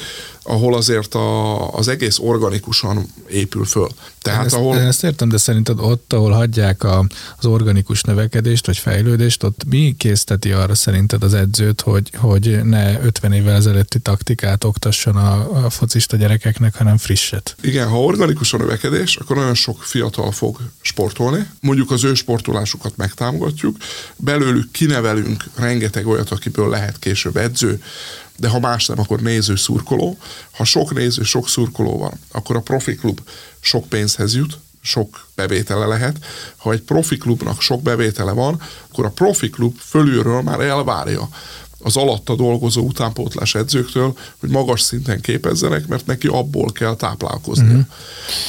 [SPEAKER 3] ahol azért a, az egész organikusan épül föl.
[SPEAKER 4] Tehát ezt, ahol... ezt értem, de szerinted ott, ahol hagyják a, az organikus növekedést vagy fejlődést, ott mi készteti arra szerinted az edzőt, hogy, hogy ne 50 évvel ezelőtti taktikát oktasson a, a focista gyerekeknek, hanem frisset?
[SPEAKER 3] Igen, ha organikus a növekedés, akkor nagyon sok fiatal fog sportolni. Mondjuk az ő sportolásukat megtámogatjuk, belőlük kinevelünk rengeteg olyat, akiből lehet később edző, de ha más nem, akkor néző, szurkoló. Ha sok néző, sok szurkoló van, akkor a profi klub sok pénzhez jut, sok bevétele lehet. Ha egy profi klubnak sok bevétele van, akkor a profi klub fölülről már elvárja az alatta dolgozó utánpótlás edzőktől, hogy magas szinten képezzenek, mert neki abból kell táplálkozni. Uh-huh.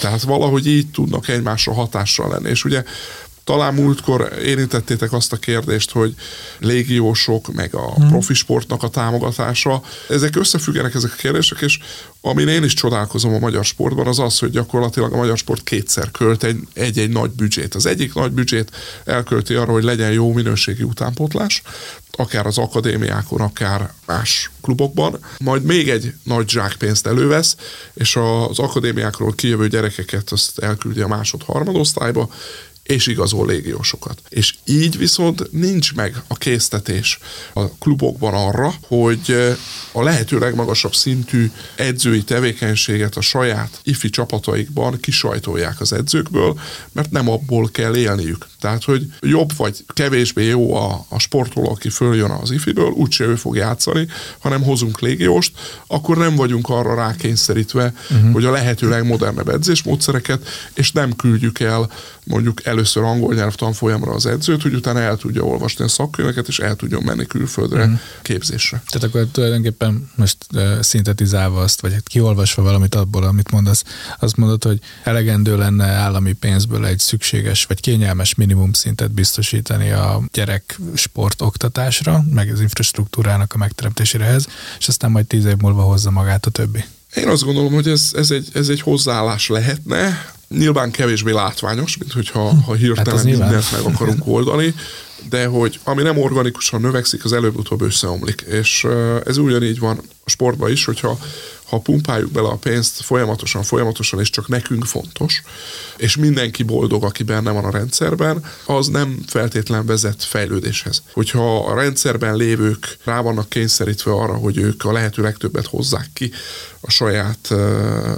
[SPEAKER 3] Tehát valahogy így tudnak egymásra hatással lenni. És ugye Talán múltkor érintettétek azt a kérdést, hogy légiósok, meg a hmm. profi sportnak a támogatása. Ezek összefüggenek ezek a kérdések, és amin én is csodálkozom a magyar sportban, az az, hogy gyakorlatilag a magyar sport kétszer költ egy, egy-egy nagy büdzsét. Az egyik nagy büdzsét elkölti arra, hogy legyen jó minőségi utánpótlás, akár az akadémiákon, akár más klubokban, majd még egy nagy zsákpénzt elővesz, és az akadémiákról kijövő gyerekeket azt elküldi a másod-harmadosztályba, és igazol légiósokat. És így viszont nincs meg a késztetés a klubokban arra, hogy a lehető legmagasabb szintű edzői tevékenységet a saját ifi csapataikban kisajtolják az edzőkből, mert nem abból kell élniük. Tehát, hogy jobb vagy kevésbé jó a, a sportoló, aki följön az ifiből, úgyse ő fog játszani, hanem hozunk légióst, akkor nem vagyunk arra rákényszerítve, uh-huh. hogy a lehető legmodernebb edzésmódszereket, és nem küldjük el mondjuk először angol nyelvtanfolyamra az edzőt, hogy utána el tudja olvasni a szakkönyveket, és el tudjon menni külföldre uh-huh. képzésre.
[SPEAKER 4] Tehát akkor tulajdonképpen most uh, szintetizálva azt, vagy hát kiolvasva valamit abból, amit mondasz, azt mondod, hogy elegendő lenne állami pénzből egy szükséges vagy kényelmes minimum szintet biztosítani a gyerek sport oktatásra, meg az infrastruktúrának a megteremtésére ehhez, és aztán majd tíz év múlva hozza magát a többi.
[SPEAKER 3] Én azt gondolom, hogy ez, ez, egy, ez egy hozzáállás lehetne, nyilván kevésbé látványos, mint hogyha ha hirtelen hát mindent meg akarunk oldani, de hogy ami nem organikusan növekszik, az előbb-utóbb összeomlik. És ez ugyanígy van a sportban is, hogyha ha pumpáljuk bele a pénzt folyamatosan, folyamatosan, és csak nekünk fontos, és mindenki boldog, aki benne van a rendszerben, az nem feltétlen vezet fejlődéshez. Hogyha a rendszerben lévők rá vannak kényszerítve arra, hogy ők a lehető legtöbbet hozzák ki a saját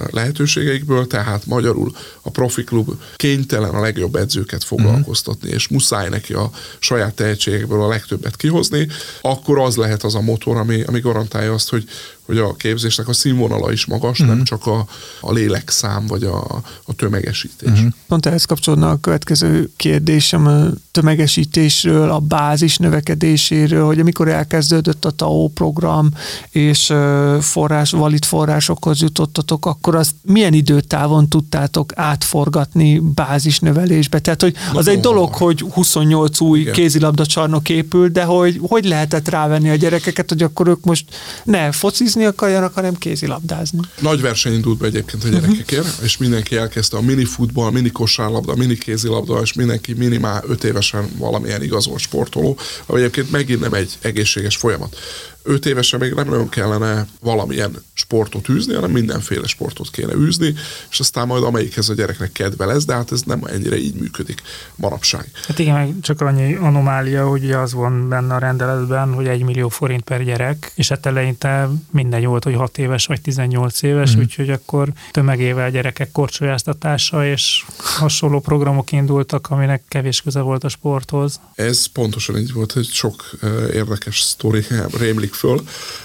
[SPEAKER 3] lehetőségeikből, tehát magyarul a profi klub kénytelen a legjobb edzőket foglalkoztatni, és muszáj neki a saját tehetségekből a legtöbbet kihozni, akkor az lehet az a motor, ami, ami garantálja azt, hogy, hogy a képzésnek a színvonala is magas, uh-huh. nem mhm. csak a, a lélekszám vagy a, a tömegesítés. Uh-huh.
[SPEAKER 1] Pont ehhez kapcsolódna a következő kérdésem a tömegesítésről, a bázis növekedéséről, hogy amikor elkezdődött a TAO program, és forrás, valid forrásokhoz jutottatok, akkor azt milyen időtávon tudtátok átforgatni bázis növelésbe? Tehát, hogy az no, egy dolog, hogy 28 új Igen. kézilabda csarnok épül, de hogy hogy lehetett rávenni a gyerekeket, hogy akkor ők most ne focizni akarjanak, hanem kézilabdázni.
[SPEAKER 3] Nagy verseny indult be egyébként a gyerekekért, uh-huh. és mindenki elkezdte a mini futball, mini kosárlabda, mini kézilabda, és mindenki minimál 5 évesen valamilyen igazolt sportoló, ami egyébként megint nem egy egészséges folyamat. 5 évesen még nem nagyon kellene valamilyen sportot űzni, hanem mindenféle sportot kéne űzni, és aztán majd amelyikhez a gyereknek kedve lesz, de hát ez nem ennyire így működik manapság.
[SPEAKER 2] Hát igen, csak annyi anomália, hogy az van benne a rendeletben, hogy egy millió forint per gyerek, és hát eleinte mindegy volt, hogy 6 éves vagy 18 éves, mm. úgyhogy akkor tömegével gyerekek korcsolyáztatása és hasonló programok indultak, aminek kevés köze volt a sporthoz.
[SPEAKER 3] Ez pontosan így volt, hogy sok érdekes sztori rémlik emelik föl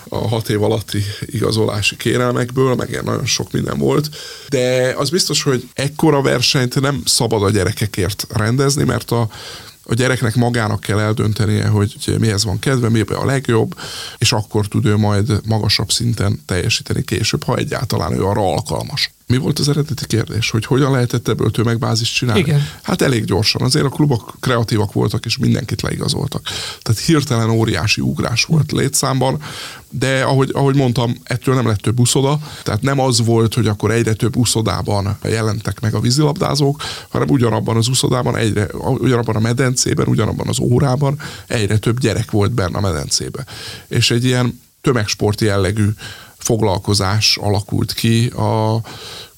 [SPEAKER 3] a hat év alatti igazolási kérelmekből, meg ilyen nagyon sok minden volt, de az biztos, hogy ekkora versenyt nem szabad a gyerekekért rendezni, mert a a gyereknek magának kell eldöntenie, hogy mihez van kedve, mi a legjobb, és akkor tud ő majd magasabb szinten teljesíteni később, ha egyáltalán ő arra alkalmas. Mi volt az eredeti kérdés, hogy hogyan lehetett ebből tömegbázist csinálni?
[SPEAKER 1] Igen.
[SPEAKER 3] Hát elég gyorsan. Azért a klubok kreatívak voltak, és mindenkit leigazoltak. Tehát hirtelen óriási ugrás volt létszámban, de ahogy, ahogy mondtam, ettől nem lett több uszoda, tehát nem az volt, hogy akkor egyre több uszodában jelentek meg a vízilabdázók, hanem ugyanabban az uszodában, egyre, ugyanabban a medencében, ugyanabban az órában egyre több gyerek volt benne a medencébe. És egy ilyen tömegsport jellegű foglalkozás alakult ki a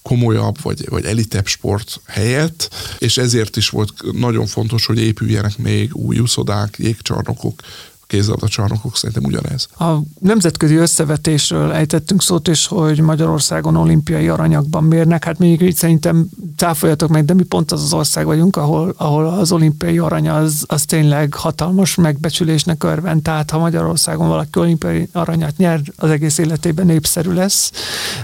[SPEAKER 3] komolyabb vagy, vagy elitebb sport helyett, és ezért is volt nagyon fontos, hogy épüljenek még új úszodák, jégcsarnokok, kézilabdacsarnokok szerintem ugyanez.
[SPEAKER 1] A nemzetközi összevetésről ejtettünk szót is, hogy Magyarországon olimpiai aranyakban mérnek, hát még így szerintem cáfoljatok meg, de mi pont az az ország vagyunk, ahol, ahol az olimpiai arany az, az tényleg hatalmas megbecsülésnek örvend, tehát ha Magyarországon valaki olimpiai aranyat nyer, az egész életében népszerű lesz,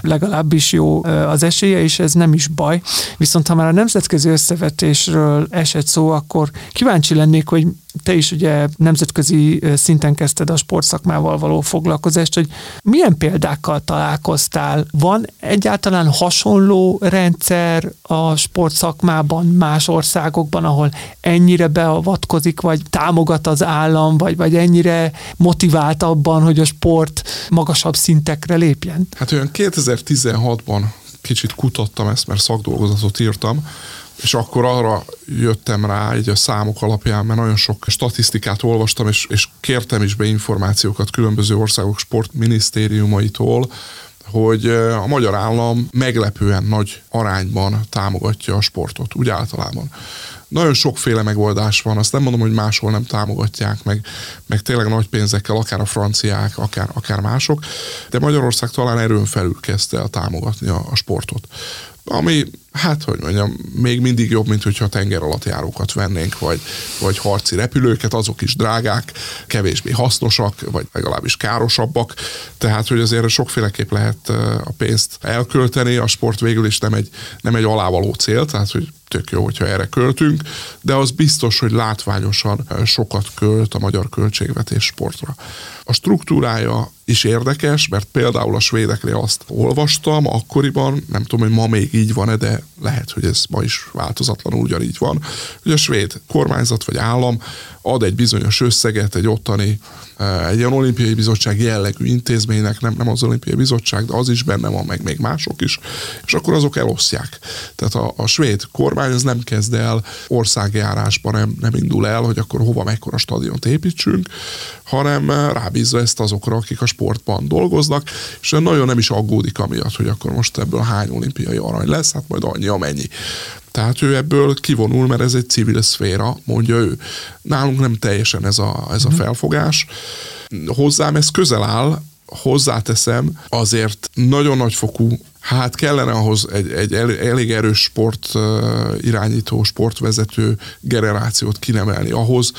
[SPEAKER 1] legalábbis jó az esélye, és ez nem is baj. Viszont ha már a nemzetközi összevetésről esett szó, akkor kíváncsi lennék, hogy te is ugye nemzetközi szinten kezdted a sportszakmával való foglalkozást, hogy milyen példákkal találkoztál? Van egyáltalán hasonló rendszer a sportszakmában más országokban, ahol ennyire beavatkozik, vagy támogat az állam, vagy, vagy ennyire motivált abban, hogy a sport magasabb szintekre lépjen?
[SPEAKER 3] Hát olyan 2016-ban kicsit kutattam ezt, mert szakdolgozatot írtam, és akkor arra jöttem rá, így a számok alapján, mert nagyon sok statisztikát olvastam, és, és kértem is be információkat különböző országok sportminisztériumaitól, hogy a magyar állam meglepően nagy arányban támogatja a sportot, úgy általában. Nagyon sokféle megoldás van, azt nem mondom, hogy máshol nem támogatják, meg, meg tényleg nagy pénzekkel, akár a franciák, akár, akár mások, de Magyarország talán erőn felül kezdte el támogatni a, a sportot. Ami hát hogy mondjam, még mindig jobb, mint hogyha tenger alatt járókat vennénk, vagy, vagy harci repülőket, azok is drágák, kevésbé hasznosak, vagy legalábbis károsabbak, tehát hogy azért sokféleképp lehet a pénzt elkölteni, a sport végül is nem egy, nem egy alávaló cél, tehát hogy tök jó, hogyha erre költünk, de az biztos, hogy látványosan sokat költ a magyar költségvetés sportra. A struktúrája is érdekes, mert például a svédeknél azt olvastam akkoriban, nem tudom, hogy ma még így van-e, de lehet, hogy ez ma is változatlanul ugyanígy van, hogy a svéd kormányzat vagy állam ad egy bizonyos összeget egy ottani, eh, egy ilyen olimpiai bizottság jellegű intézménynek, nem, nem az olimpiai bizottság, de az is benne van, meg még mások is, és akkor azok elosztják. Tehát a, a svéd kormány az nem kezd el országjárásba, nem, nem indul el, hogy akkor hova mekkora stadiont építsünk, hanem eh, rábízza ezt azokra, akik a sportban dolgoznak, és nagyon nem is aggódik amiatt, hogy akkor most ebből hány olimpiai arany lesz, hát majd annyi, amennyi. Tehát ő ebből kivonul, mert ez egy civil szféra, mondja ő. Nálunk nem teljesen ez a, ez a mhm. felfogás. Hozzám ez közel áll, hozzáteszem, azért nagyon nagyfokú Hát kellene ahhoz egy, egy elég erős sport irányító, sportvezető generációt kinemelni ahhoz,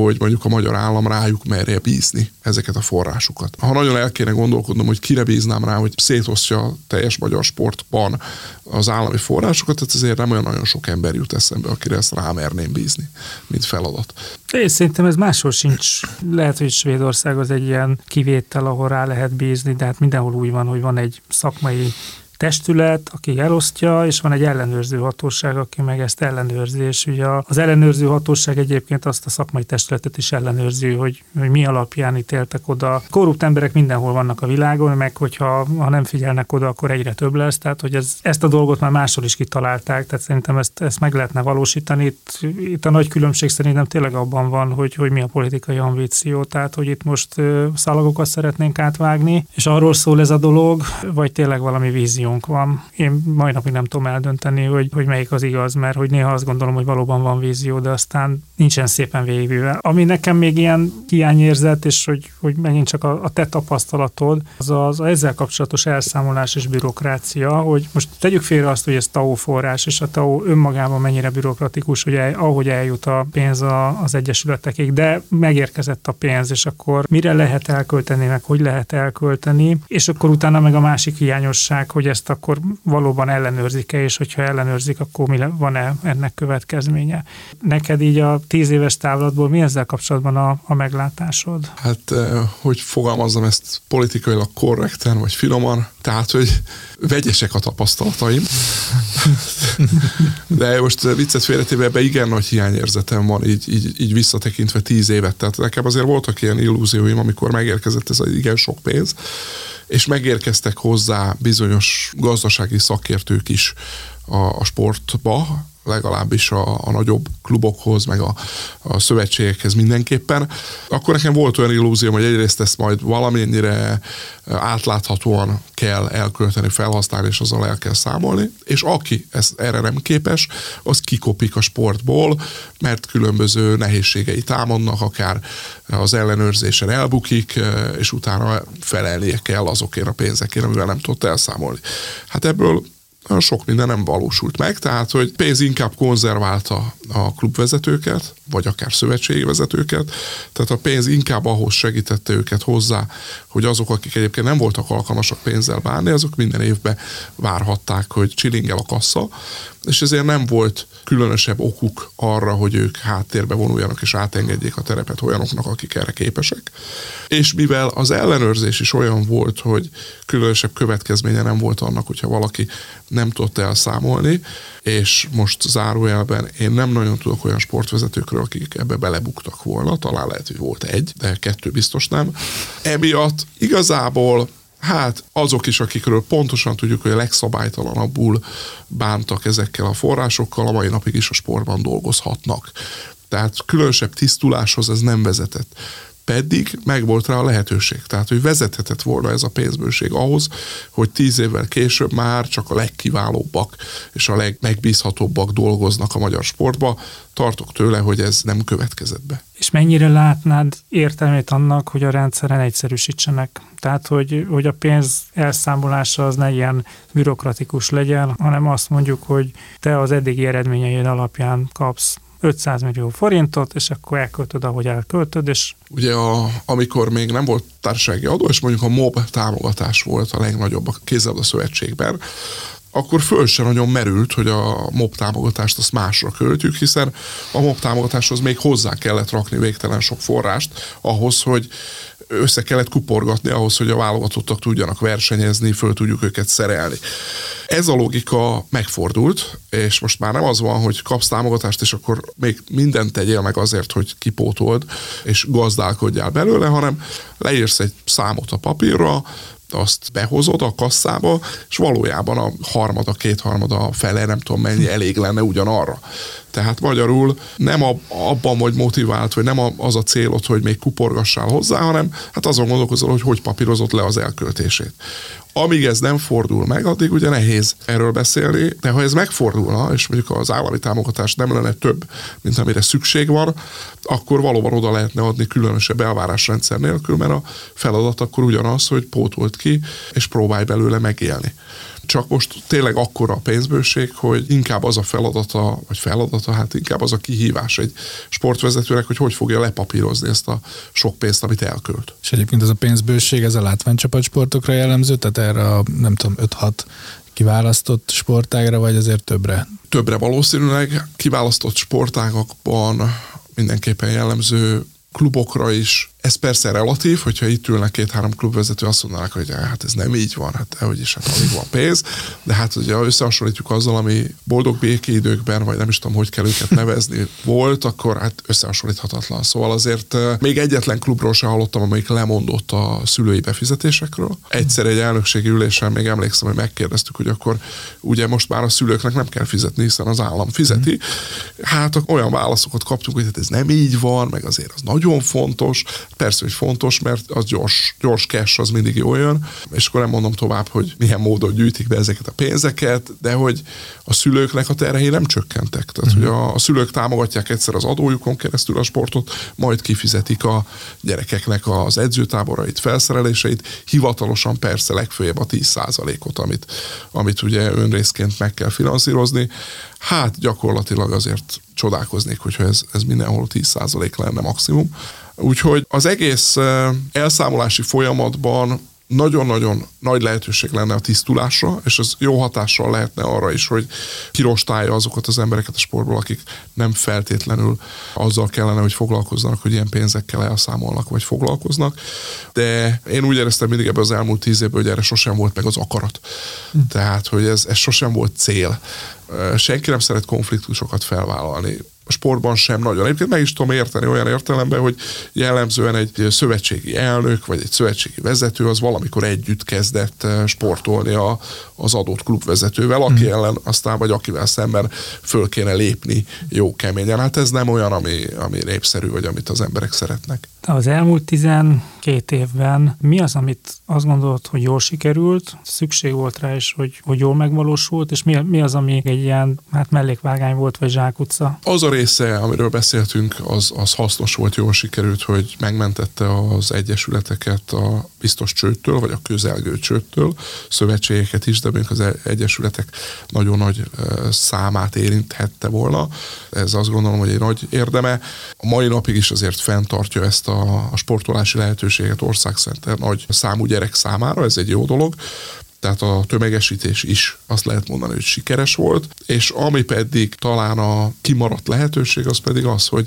[SPEAKER 3] hogy mondjuk a magyar állam rájuk merje bízni ezeket a forrásokat. Ha nagyon el kéne gondolkodnom, hogy kire bíznám rá, hogy szétosztja a teljes magyar sportban az állami forrásokat, tehát azért nem olyan nagyon sok ember jut eszembe, akire ezt rámerném bízni, mint feladat.
[SPEAKER 2] Én szerintem ez máshol sincs. Lehet, hogy Svédország az egy ilyen kivétel, ahol rá lehet bízni, de hát mindenhol úgy van, hogy van egy szakmai testület, aki elosztja, és van egy ellenőrző hatóság, aki meg ezt ellenőrzi, és ugye az ellenőrző hatóság egyébként azt a szakmai testületet is ellenőrzi, hogy, hogy mi alapján ítéltek oda. Korrupt emberek mindenhol vannak a világon, meg hogyha ha nem figyelnek oda, akkor egyre több lesz, tehát hogy ez, ezt a dolgot már máshol is kitalálták, tehát szerintem ezt, ezt meg lehetne valósítani. Itt, itt a nagy különbség szerintem tényleg abban van, hogy, hogy mi a politikai ambíció, tehát hogy itt most szalagokat szeretnénk átvágni, és arról szól ez a dolog, vagy tényleg valami vízió opciónk van. Én mai napig nem tudom eldönteni, hogy, hogy melyik az igaz, mert hogy néha azt gondolom, hogy valóban van vízió, de aztán nincsen szépen végigvéve. Ami nekem még ilyen hiányérzet, és hogy, hogy megint csak a, a te tapasztalatod, az az ezzel kapcsolatos elszámolás és bürokrácia, hogy most tegyük félre azt, hogy ez TAO forrás, és a TAO önmagában mennyire bürokratikus, hogy el, ahogy eljut a pénz a, az egyesületekig, de megérkezett a pénz, és akkor mire lehet elkölteni, meg hogy lehet elkölteni, és akkor utána meg a másik hiányosság, hogy ezt akkor valóban ellenőrzik-e, és hogyha ellenőrzik, akkor mi van-e ennek következménye. Neked így a tíz éves távlatból mi ezzel kapcsolatban a, a meglátásod?
[SPEAKER 3] Hát, eh, hogy fogalmazzam ezt politikailag korrekten, vagy finoman, tehát, hogy vegyesek a tapasztalataim. De most viccet félretéve ebbe igen nagy hiányérzetem van, így, így, így visszatekintve tíz évet. Tehát nekem azért voltak ilyen illúzióim, amikor megérkezett ez az igen sok pénz, és megérkeztek hozzá bizonyos gazdasági szakértők is a, a sportba, legalábbis a, a nagyobb klubokhoz, meg a, a szövetségekhez mindenképpen, akkor nekem volt olyan illúzióm, hogy egyrészt ezt majd valamennyire átláthatóan kell elkölteni, felhasználni, és azzal el kell számolni, és aki ez, erre nem képes, az kikopik a sportból, mert különböző nehézségei támadnak, akár az ellenőrzésen elbukik, és utána felelnie kell azokért a pénzekért, amivel nem tudott elszámolni. Hát ebből sok minden nem valósult meg, tehát hogy pénz inkább konzerválta a klubvezetőket, vagy akár szövetségi vezetőket, tehát a pénz inkább ahhoz segítette őket hozzá, hogy azok, akik egyébként nem voltak alkalmasak pénzzel bánni, azok minden évben várhatták, hogy csilingel a kassa, és ezért nem volt különösebb okuk arra, hogy ők háttérbe vonuljanak és átengedjék a terepet olyanoknak, akik erre képesek. És mivel az ellenőrzés is olyan volt, hogy különösebb következménye nem volt annak, hogyha valaki nem tudott elszámolni, és most zárójelben én nem nagyon tudok olyan sportvezetőkről, akik ebbe belebuktak volna, talán lehet, hogy volt egy, de kettő biztos nem. Emiatt igazából Hát azok is, akikről pontosan tudjuk, hogy a legszabálytalanabbul bántak ezekkel a forrásokkal, a mai napig is a sportban dolgozhatnak. Tehát különösebb tisztuláshoz ez nem vezetett pedig megvolt rá a lehetőség. Tehát, hogy vezethetett volna ez a pénzbőség ahhoz, hogy tíz évvel később már csak a legkiválóbbak és a legmegbízhatóbbak dolgoznak a magyar sportba. Tartok tőle, hogy ez nem következett be.
[SPEAKER 2] És mennyire látnád értelmét annak, hogy a rendszeren egyszerűsítsenek? Tehát, hogy, hogy a pénz elszámolása az ne ilyen bürokratikus legyen, hanem azt mondjuk, hogy te az eddigi eredményeid alapján kapsz 500 millió forintot, és akkor elköltöd, ahogy elköltöd, és...
[SPEAKER 3] Ugye a, amikor még nem volt társasági adó, és mondjuk a MOB támogatás volt a legnagyobb a kézzelabda szövetségben, akkor föl sem nagyon merült, hogy a MOB támogatást azt másra költjük, hiszen a MOB támogatáshoz még hozzá kellett rakni végtelen sok forrást ahhoz, hogy össze kellett kuporgatni ahhoz, hogy a válogatottak tudjanak versenyezni, föl tudjuk őket szerelni. Ez a logika megfordult, és most már nem az van, hogy kapsz támogatást, és akkor még mindent tegyél meg azért, hogy kipótold, és gazdálkodjál belőle, hanem leírsz egy számot a papírra, azt behozod a kasszába, és valójában a harmada, kétharmada, a fele, nem tudom mennyi elég lenne ugyanarra. Tehát magyarul nem abban vagy motivált, vagy nem az a célod, hogy még kuporgassál hozzá, hanem hát azon gondolkozol, hogy hogy papírozott le az elköltését. Amíg ez nem fordul meg, addig ugye nehéz erről beszélni, de ha ez megfordulna, és mondjuk az állami támogatás nem lenne több, mint amire szükség van, akkor valóban oda lehetne adni különösebb elvárásrendszer nélkül, mert a feladat akkor ugyanaz, hogy pótolt ki, és próbálj belőle megélni. Csak most tényleg akkora a pénzbőség, hogy inkább az a feladata, vagy feladata, hát inkább az a kihívás egy sportvezetőnek, hogy hogy fogja lepapírozni ezt a sok pénzt, amit elkölt.
[SPEAKER 4] És egyébként ez a pénzbőség, ez a látványcsapatsportokra jellemző, tehát erre a nem tudom, 5-6 kiválasztott sportágra, vagy azért többre?
[SPEAKER 3] Többre valószínűleg. Kiválasztott sportágakban mindenképpen jellemző klubokra is ez persze relatív, hogyha itt ülnek két-három klubvezető, azt mondanak, hogy hát ez nem így van, hát hogy is, hát alig van pénz, de hát ugye összehasonlítjuk azzal, ami boldog békéidőkben, vagy nem is tudom, hogy kell őket nevezni, volt, akkor hát összehasonlíthatatlan. Szóval azért még egyetlen klubról sem hallottam, amelyik lemondott a szülői befizetésekről. Egyszer egy elnökségi ülésen még emlékszem, hogy megkérdeztük, hogy akkor ugye most már a szülőknek nem kell fizetni, hiszen az állam fizeti. Hát olyan válaszokat kaptunk, hogy hát ez nem így van, meg azért az nagyon fontos, Persze, hogy fontos, mert az gyors, gyors cash az mindig jó jön, és akkor nem mondom tovább, hogy milyen módon gyűjtik be ezeket a pénzeket, de hogy a szülőknek a terhei nem csökkentek. Tehát, mm-hmm. hogy a, a szülők támogatják egyszer az adójukon keresztül a sportot, majd kifizetik a gyerekeknek az edzőtáborait, felszereléseit, hivatalosan persze legfőjebb a 10%-ot, amit, amit ugye önrészként meg kell finanszírozni. Hát gyakorlatilag azért csodálkoznék, hogyha ez, ez mindenhol 10% lenne maximum. Úgyhogy az egész elszámolási folyamatban nagyon-nagyon nagy lehetőség lenne a tisztulásra, és ez jó hatással lehetne arra is, hogy kirostálja azokat az embereket a sportból, akik nem feltétlenül azzal kellene, hogy foglalkozzanak, hogy ilyen pénzekkel elszámolnak, vagy foglalkoznak. De én úgy éreztem mindig ebben az elmúlt tíz évben, hogy erre sosem volt meg az akarat. Hm. Tehát, hogy ez, ez sosem volt cél. Senki nem szeret konfliktusokat felvállalni sportban sem nagyon. Egyébként meg is tudom érteni olyan értelemben, hogy jellemzően egy szövetségi elnök vagy egy szövetségi vezető az valamikor együtt kezdett eh, sportolni a, az adott klubvezetővel, aki hmm. ellen aztán vagy akivel szemben föl kéne lépni jó keményen. Hát ez nem olyan, ami, ami népszerű, vagy amit az emberek szeretnek.
[SPEAKER 2] Az elmúlt 12 évben mi az, amit azt gondolod, hogy jól sikerült, szükség volt rá is, hogy, hogy jól megvalósult, és mi, mi az, ami egy ilyen hát mellékvágány volt, vagy zsákutca?
[SPEAKER 3] Az a része, amiről beszéltünk, az, az hasznos volt, jól sikerült, hogy megmentette az egyesületeket a biztos csőttől, vagy a közelgő csőttől, szövetségeket is, de még az egyesületek nagyon nagy számát érinthette volna. Ez azt gondolom, hogy egy nagy érdeme. A mai napig is azért fenntartja ezt a, a sportolási lehetőséget országszerte nagy számú gyerek számára, ez egy jó dolog tehát a tömegesítés is azt lehet mondani, hogy sikeres volt, és ami pedig talán a kimaradt lehetőség, az pedig az, hogy,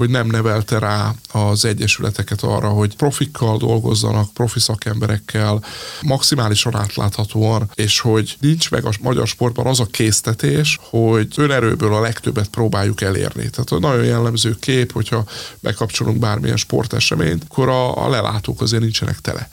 [SPEAKER 3] hogy nem nevelte rá az egyesületeket arra, hogy profikkal dolgozzanak, profi szakemberekkel, maximálisan átláthatóan, és hogy nincs meg a magyar sportban az a késztetés, hogy önerőből a legtöbbet próbáljuk elérni. Tehát nagyon jellemző kép, hogyha bekapcsolunk bármilyen sporteseményt, akkor a, a lelátók azért nincsenek tele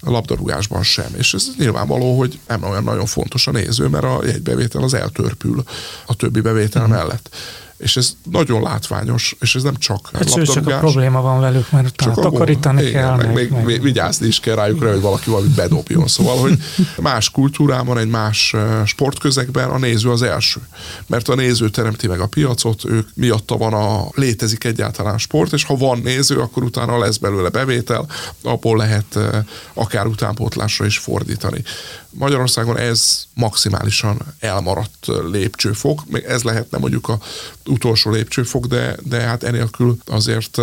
[SPEAKER 3] a labdarúgásban sem. És ez nyilvánvaló, hogy nem olyan nagyon fontos a néző, mert a jegybevétel az eltörpül a többi bevétel mm. mellett és ez nagyon látványos, és ez nem csak
[SPEAKER 2] hát labdarúgás. Csak a probléma van velük, mert utána csak takarítani igen, kell.
[SPEAKER 3] Meg, meg, meg, vigyázni is kell rájuk rá, hogy valaki valamit bedobjon. Szóval, hogy más kultúrában, egy más sportközegben a néző az első. Mert a néző teremti meg a piacot, ők miatta van a, létezik egyáltalán sport, és ha van néző, akkor utána lesz belőle bevétel, abból lehet akár utánpótlásra is fordítani. Magyarországon ez maximálisan elmaradt lépcsőfok, még ez lehetne mondjuk a utolsó lépcsőfok, de, de hát enélkül azért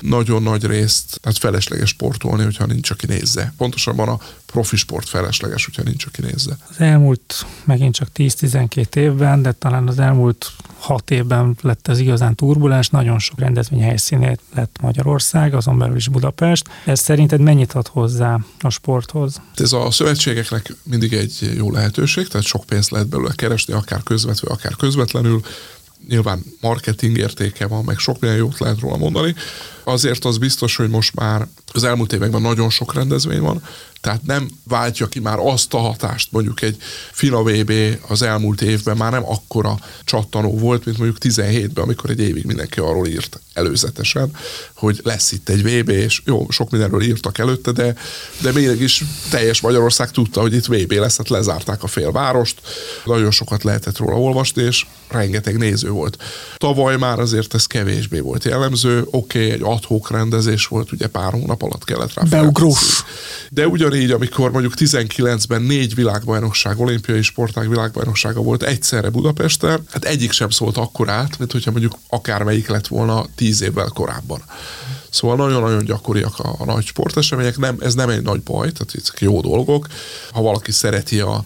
[SPEAKER 3] nagyon nagy részt, tehát felesleges sportolni, hogyha nincs, aki nézze. Pontosabban a profi sport felesleges, hogyha nincs, aki nézze.
[SPEAKER 2] Az elmúlt megint csak 10-12 évben, de talán az elmúlt 6 évben lett ez igazán turbulens, nagyon sok rendezvény helyszínét lett Magyarország, azon belül is Budapest. Ez szerinted mennyit ad hozzá a sporthoz?
[SPEAKER 3] Ez a szövetségeknek mindig egy jó lehetőség, tehát sok pénzt lehet belőle keresni, akár közvetve, akár közvetlenül nyilván marketing értéke van, meg sok minden jót lehet róla mondani. Azért az biztos, hogy most már az elmúlt években nagyon sok rendezvény van, tehát nem váltja ki már azt a hatást, mondjuk egy FINA VB az elmúlt évben már nem akkora csattanó volt, mint mondjuk 17-ben, amikor egy évig mindenki arról írt előzetesen, hogy lesz itt egy VB, és jó, sok mindenről írtak előtte, de, de mégis teljes Magyarország tudta, hogy itt VB lesz, hát lezárták a félvárost, nagyon sokat lehetett róla olvasni, és rengeteg néző volt. Tavaly már azért ez kevésbé volt jellemző, oké, okay, egy adhok rendezés volt, ugye pár hónap alatt kellett rá
[SPEAKER 1] Beugrós.
[SPEAKER 3] De ugyanígy, amikor mondjuk 19-ben négy világbajnokság, olimpiai sportág világbajnoksága volt egyszerre Budapesten, hát egyik sem szólt akkor át, mint hogyha mondjuk akármelyik lett volna tíz évvel korábban. Szóval nagyon-nagyon gyakoriak a, a nagy sportesemények, nem, ez nem egy nagy baj, tehát ezek jó dolgok. Ha valaki szereti a,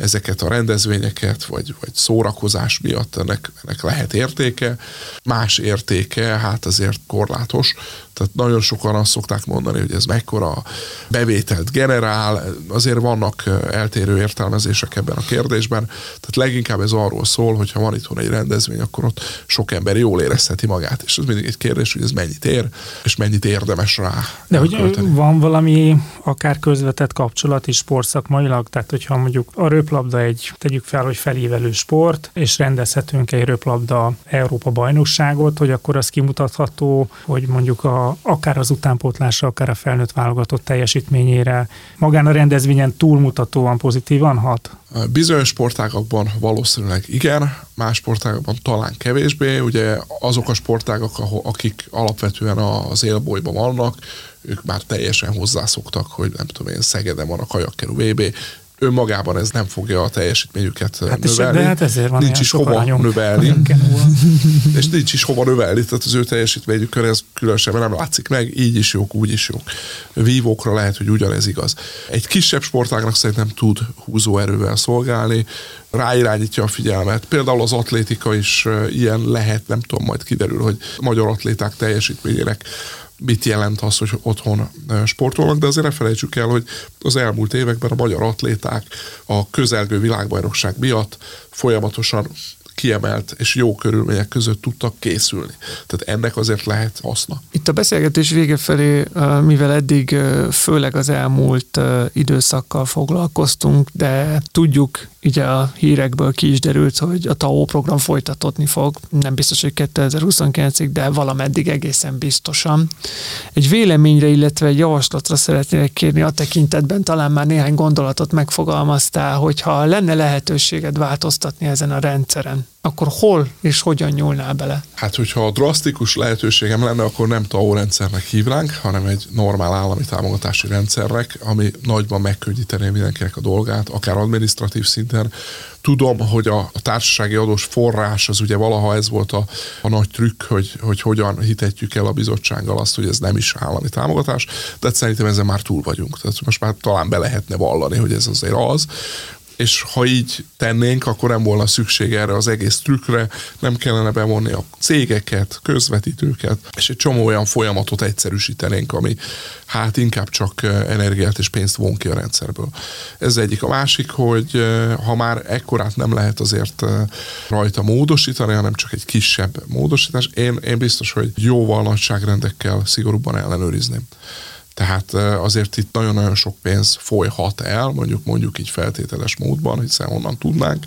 [SPEAKER 3] ezeket a rendezvényeket, vagy, vagy szórakozás miatt ennek, ennek lehet értéke. Más értéke, hát azért korlátos. Tehát nagyon sokan azt szokták mondani, hogy ez mekkora bevételt generál, azért vannak eltérő értelmezések ebben a kérdésben. Tehát leginkább ez arról szól, hogy ha van itthon egy rendezvény, akkor ott sok ember jól érezheti magát. És ez mindig egy kérdés, hogy ez mennyit ér, és mennyit érdemes rá.
[SPEAKER 2] De hogy költeni. van valami akár közvetett kapcsolat is sportszakmailag, tehát hogyha mondjuk a röplabda egy, tegyük fel, hogy felívelő sport, és rendezhetünk egy röplabda Európa bajnokságot, hogy akkor az kimutatható, hogy mondjuk a, akár az utánpótlásra, akár a felnőtt válogatott teljesítményére magán a rendezvényen túlmutatóan pozitívan hat?
[SPEAKER 3] Bizonyos sportágakban valószínűleg igen, más sportágakban talán kevésbé. Ugye azok a sportágak, akik alapvetően az élbolyban vannak, ők már teljesen hozzászoktak, hogy nem tudom én, Szegeden van a kajakkerú VB, önmagában ez nem fogja a teljesítményüket hát növelni.
[SPEAKER 2] De hát ezért van
[SPEAKER 3] nincs is hova növelni. és nincs is hova növelni, tehát az ő teljesítményükön ez különösebben nem látszik meg, így is jók, úgy is jók. Vívókra lehet, hogy ugyanez igaz. Egy kisebb sportágnak szerintem tud húzóerővel szolgálni, ráirányítja a figyelmet. Például az atlétika is ilyen lehet, nem tudom, majd kiderül, hogy magyar atléták teljesítményének mit jelent az, hogy otthon sportolnak, de azért ne felejtsük el, hogy az elmúlt években a magyar atléták a közelgő világbajnokság miatt folyamatosan kiemelt és jó körülmények között tudtak készülni. Tehát ennek azért lehet haszna.
[SPEAKER 1] Itt a beszélgetés vége felé, mivel eddig főleg az elmúlt időszakkal foglalkoztunk, de tudjuk, ugye a hírekből ki is derült, hogy a TAO program folytatódni fog, nem biztos, hogy 2029-ig, de valameddig egészen biztosan. Egy véleményre, illetve egy javaslatra szeretnék kérni a tekintetben, talán már néhány gondolatot megfogalmaztál, hogyha lenne lehetőséged változtatni ezen a rendszeren, akkor hol és hogyan nyúlnál bele?
[SPEAKER 3] Hát, hogyha a drasztikus lehetőségem lenne, akkor nem TAO rendszernek hívnánk, hanem egy normál állami támogatási rendszernek, ami nagyban megkönnyítené mindenkinek a dolgát, akár administratív szinten. Tudom, hogy a, társasági adós forrás az ugye valaha ez volt a, a nagy trükk, hogy, hogy hogyan hitetjük el a bizottsággal azt, hogy ez nem is állami támogatás, de szerintem ezen már túl vagyunk. Tehát most már talán be lehetne vallani, hogy ez azért az és ha így tennénk, akkor nem volna szükség erre az egész trükkre, nem kellene bevonni a cégeket, közvetítőket, és egy csomó olyan folyamatot egyszerűsítenénk, ami hát inkább csak eh, energiát és pénzt von ki a rendszerből. Ez egyik. A másik, hogy eh, ha már ekkorát nem lehet azért eh, rajta módosítani, hanem csak egy kisebb módosítás, én, én biztos, hogy jóval nagyságrendekkel szigorúbban ellenőrizném. Tehát azért itt nagyon-nagyon sok pénz folyhat el, mondjuk mondjuk így feltételes módban, hiszen onnan tudnánk,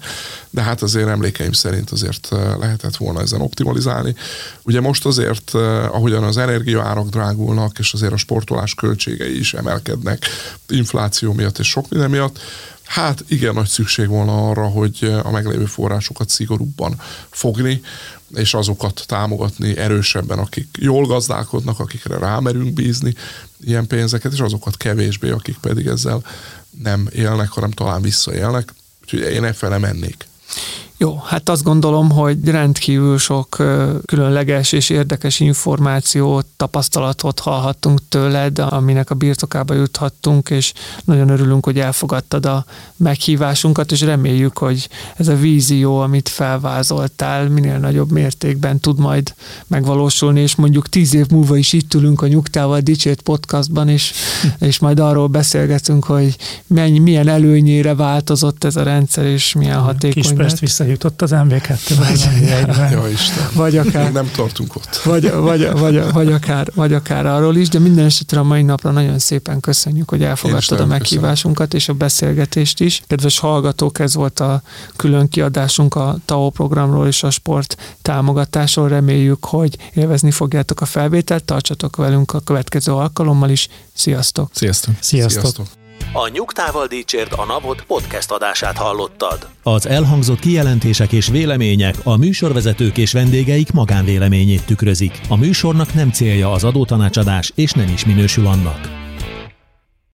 [SPEAKER 3] de hát azért emlékeim szerint azért lehetett volna ezen optimalizálni. Ugye most azért, ahogyan az energiaárak drágulnak, és azért a sportolás költségei is emelkednek infláció miatt és sok minden miatt, Hát igen, nagy szükség volna arra, hogy a meglévő forrásokat szigorúbban fogni, és azokat támogatni erősebben, akik jól gazdálkodnak, akikre rámerünk bízni ilyen pénzeket, és azokat kevésbé, akik pedig ezzel nem élnek, hanem talán visszaélnek. Úgyhogy én e mennék.
[SPEAKER 1] Jó, hát azt gondolom, hogy rendkívül sok különleges és érdekes információt, tapasztalatot hallhattunk tőled, aminek a birtokába juthattunk, és nagyon örülünk, hogy elfogadtad a meghívásunkat, és reméljük, hogy ez a vízió, amit felvázoltál, minél nagyobb mértékben tud majd megvalósulni, és mondjuk tíz év múlva is itt ülünk a Nyugtával Dicsért podcastban, és, és majd arról beszélgetünk, hogy mennyi, milyen előnyére változott ez a rendszer, és milyen hatékony.
[SPEAKER 2] Kispest jutott az MV2 vagy,
[SPEAKER 3] Isten. vagy akár, Még nem tartunk ott.
[SPEAKER 1] Vagy, vagy, vagy, vagy, akár, vagy akár arról is, de minden esetre a mai napra nagyon szépen köszönjük, hogy elfogadtad a meghívásunkat köszönöm. és a beszélgetést is. Kedves hallgatók, ez volt a külön kiadásunk a TAO programról és a sport támogatásról. Reméljük, hogy élvezni fogjátok a felvételt, tartsatok velünk a következő alkalommal is. Sziasztok!
[SPEAKER 4] Sziasztok!
[SPEAKER 2] Sziasztok! Sziasztok.
[SPEAKER 5] A Nyugtával Dícsért a Napot podcast adását hallottad.
[SPEAKER 6] Az elhangzott kijelentések és vélemények a műsorvezetők és vendégeik magánvéleményét tükrözik. A műsornak nem célja az adótanácsadás, és nem is minősül annak.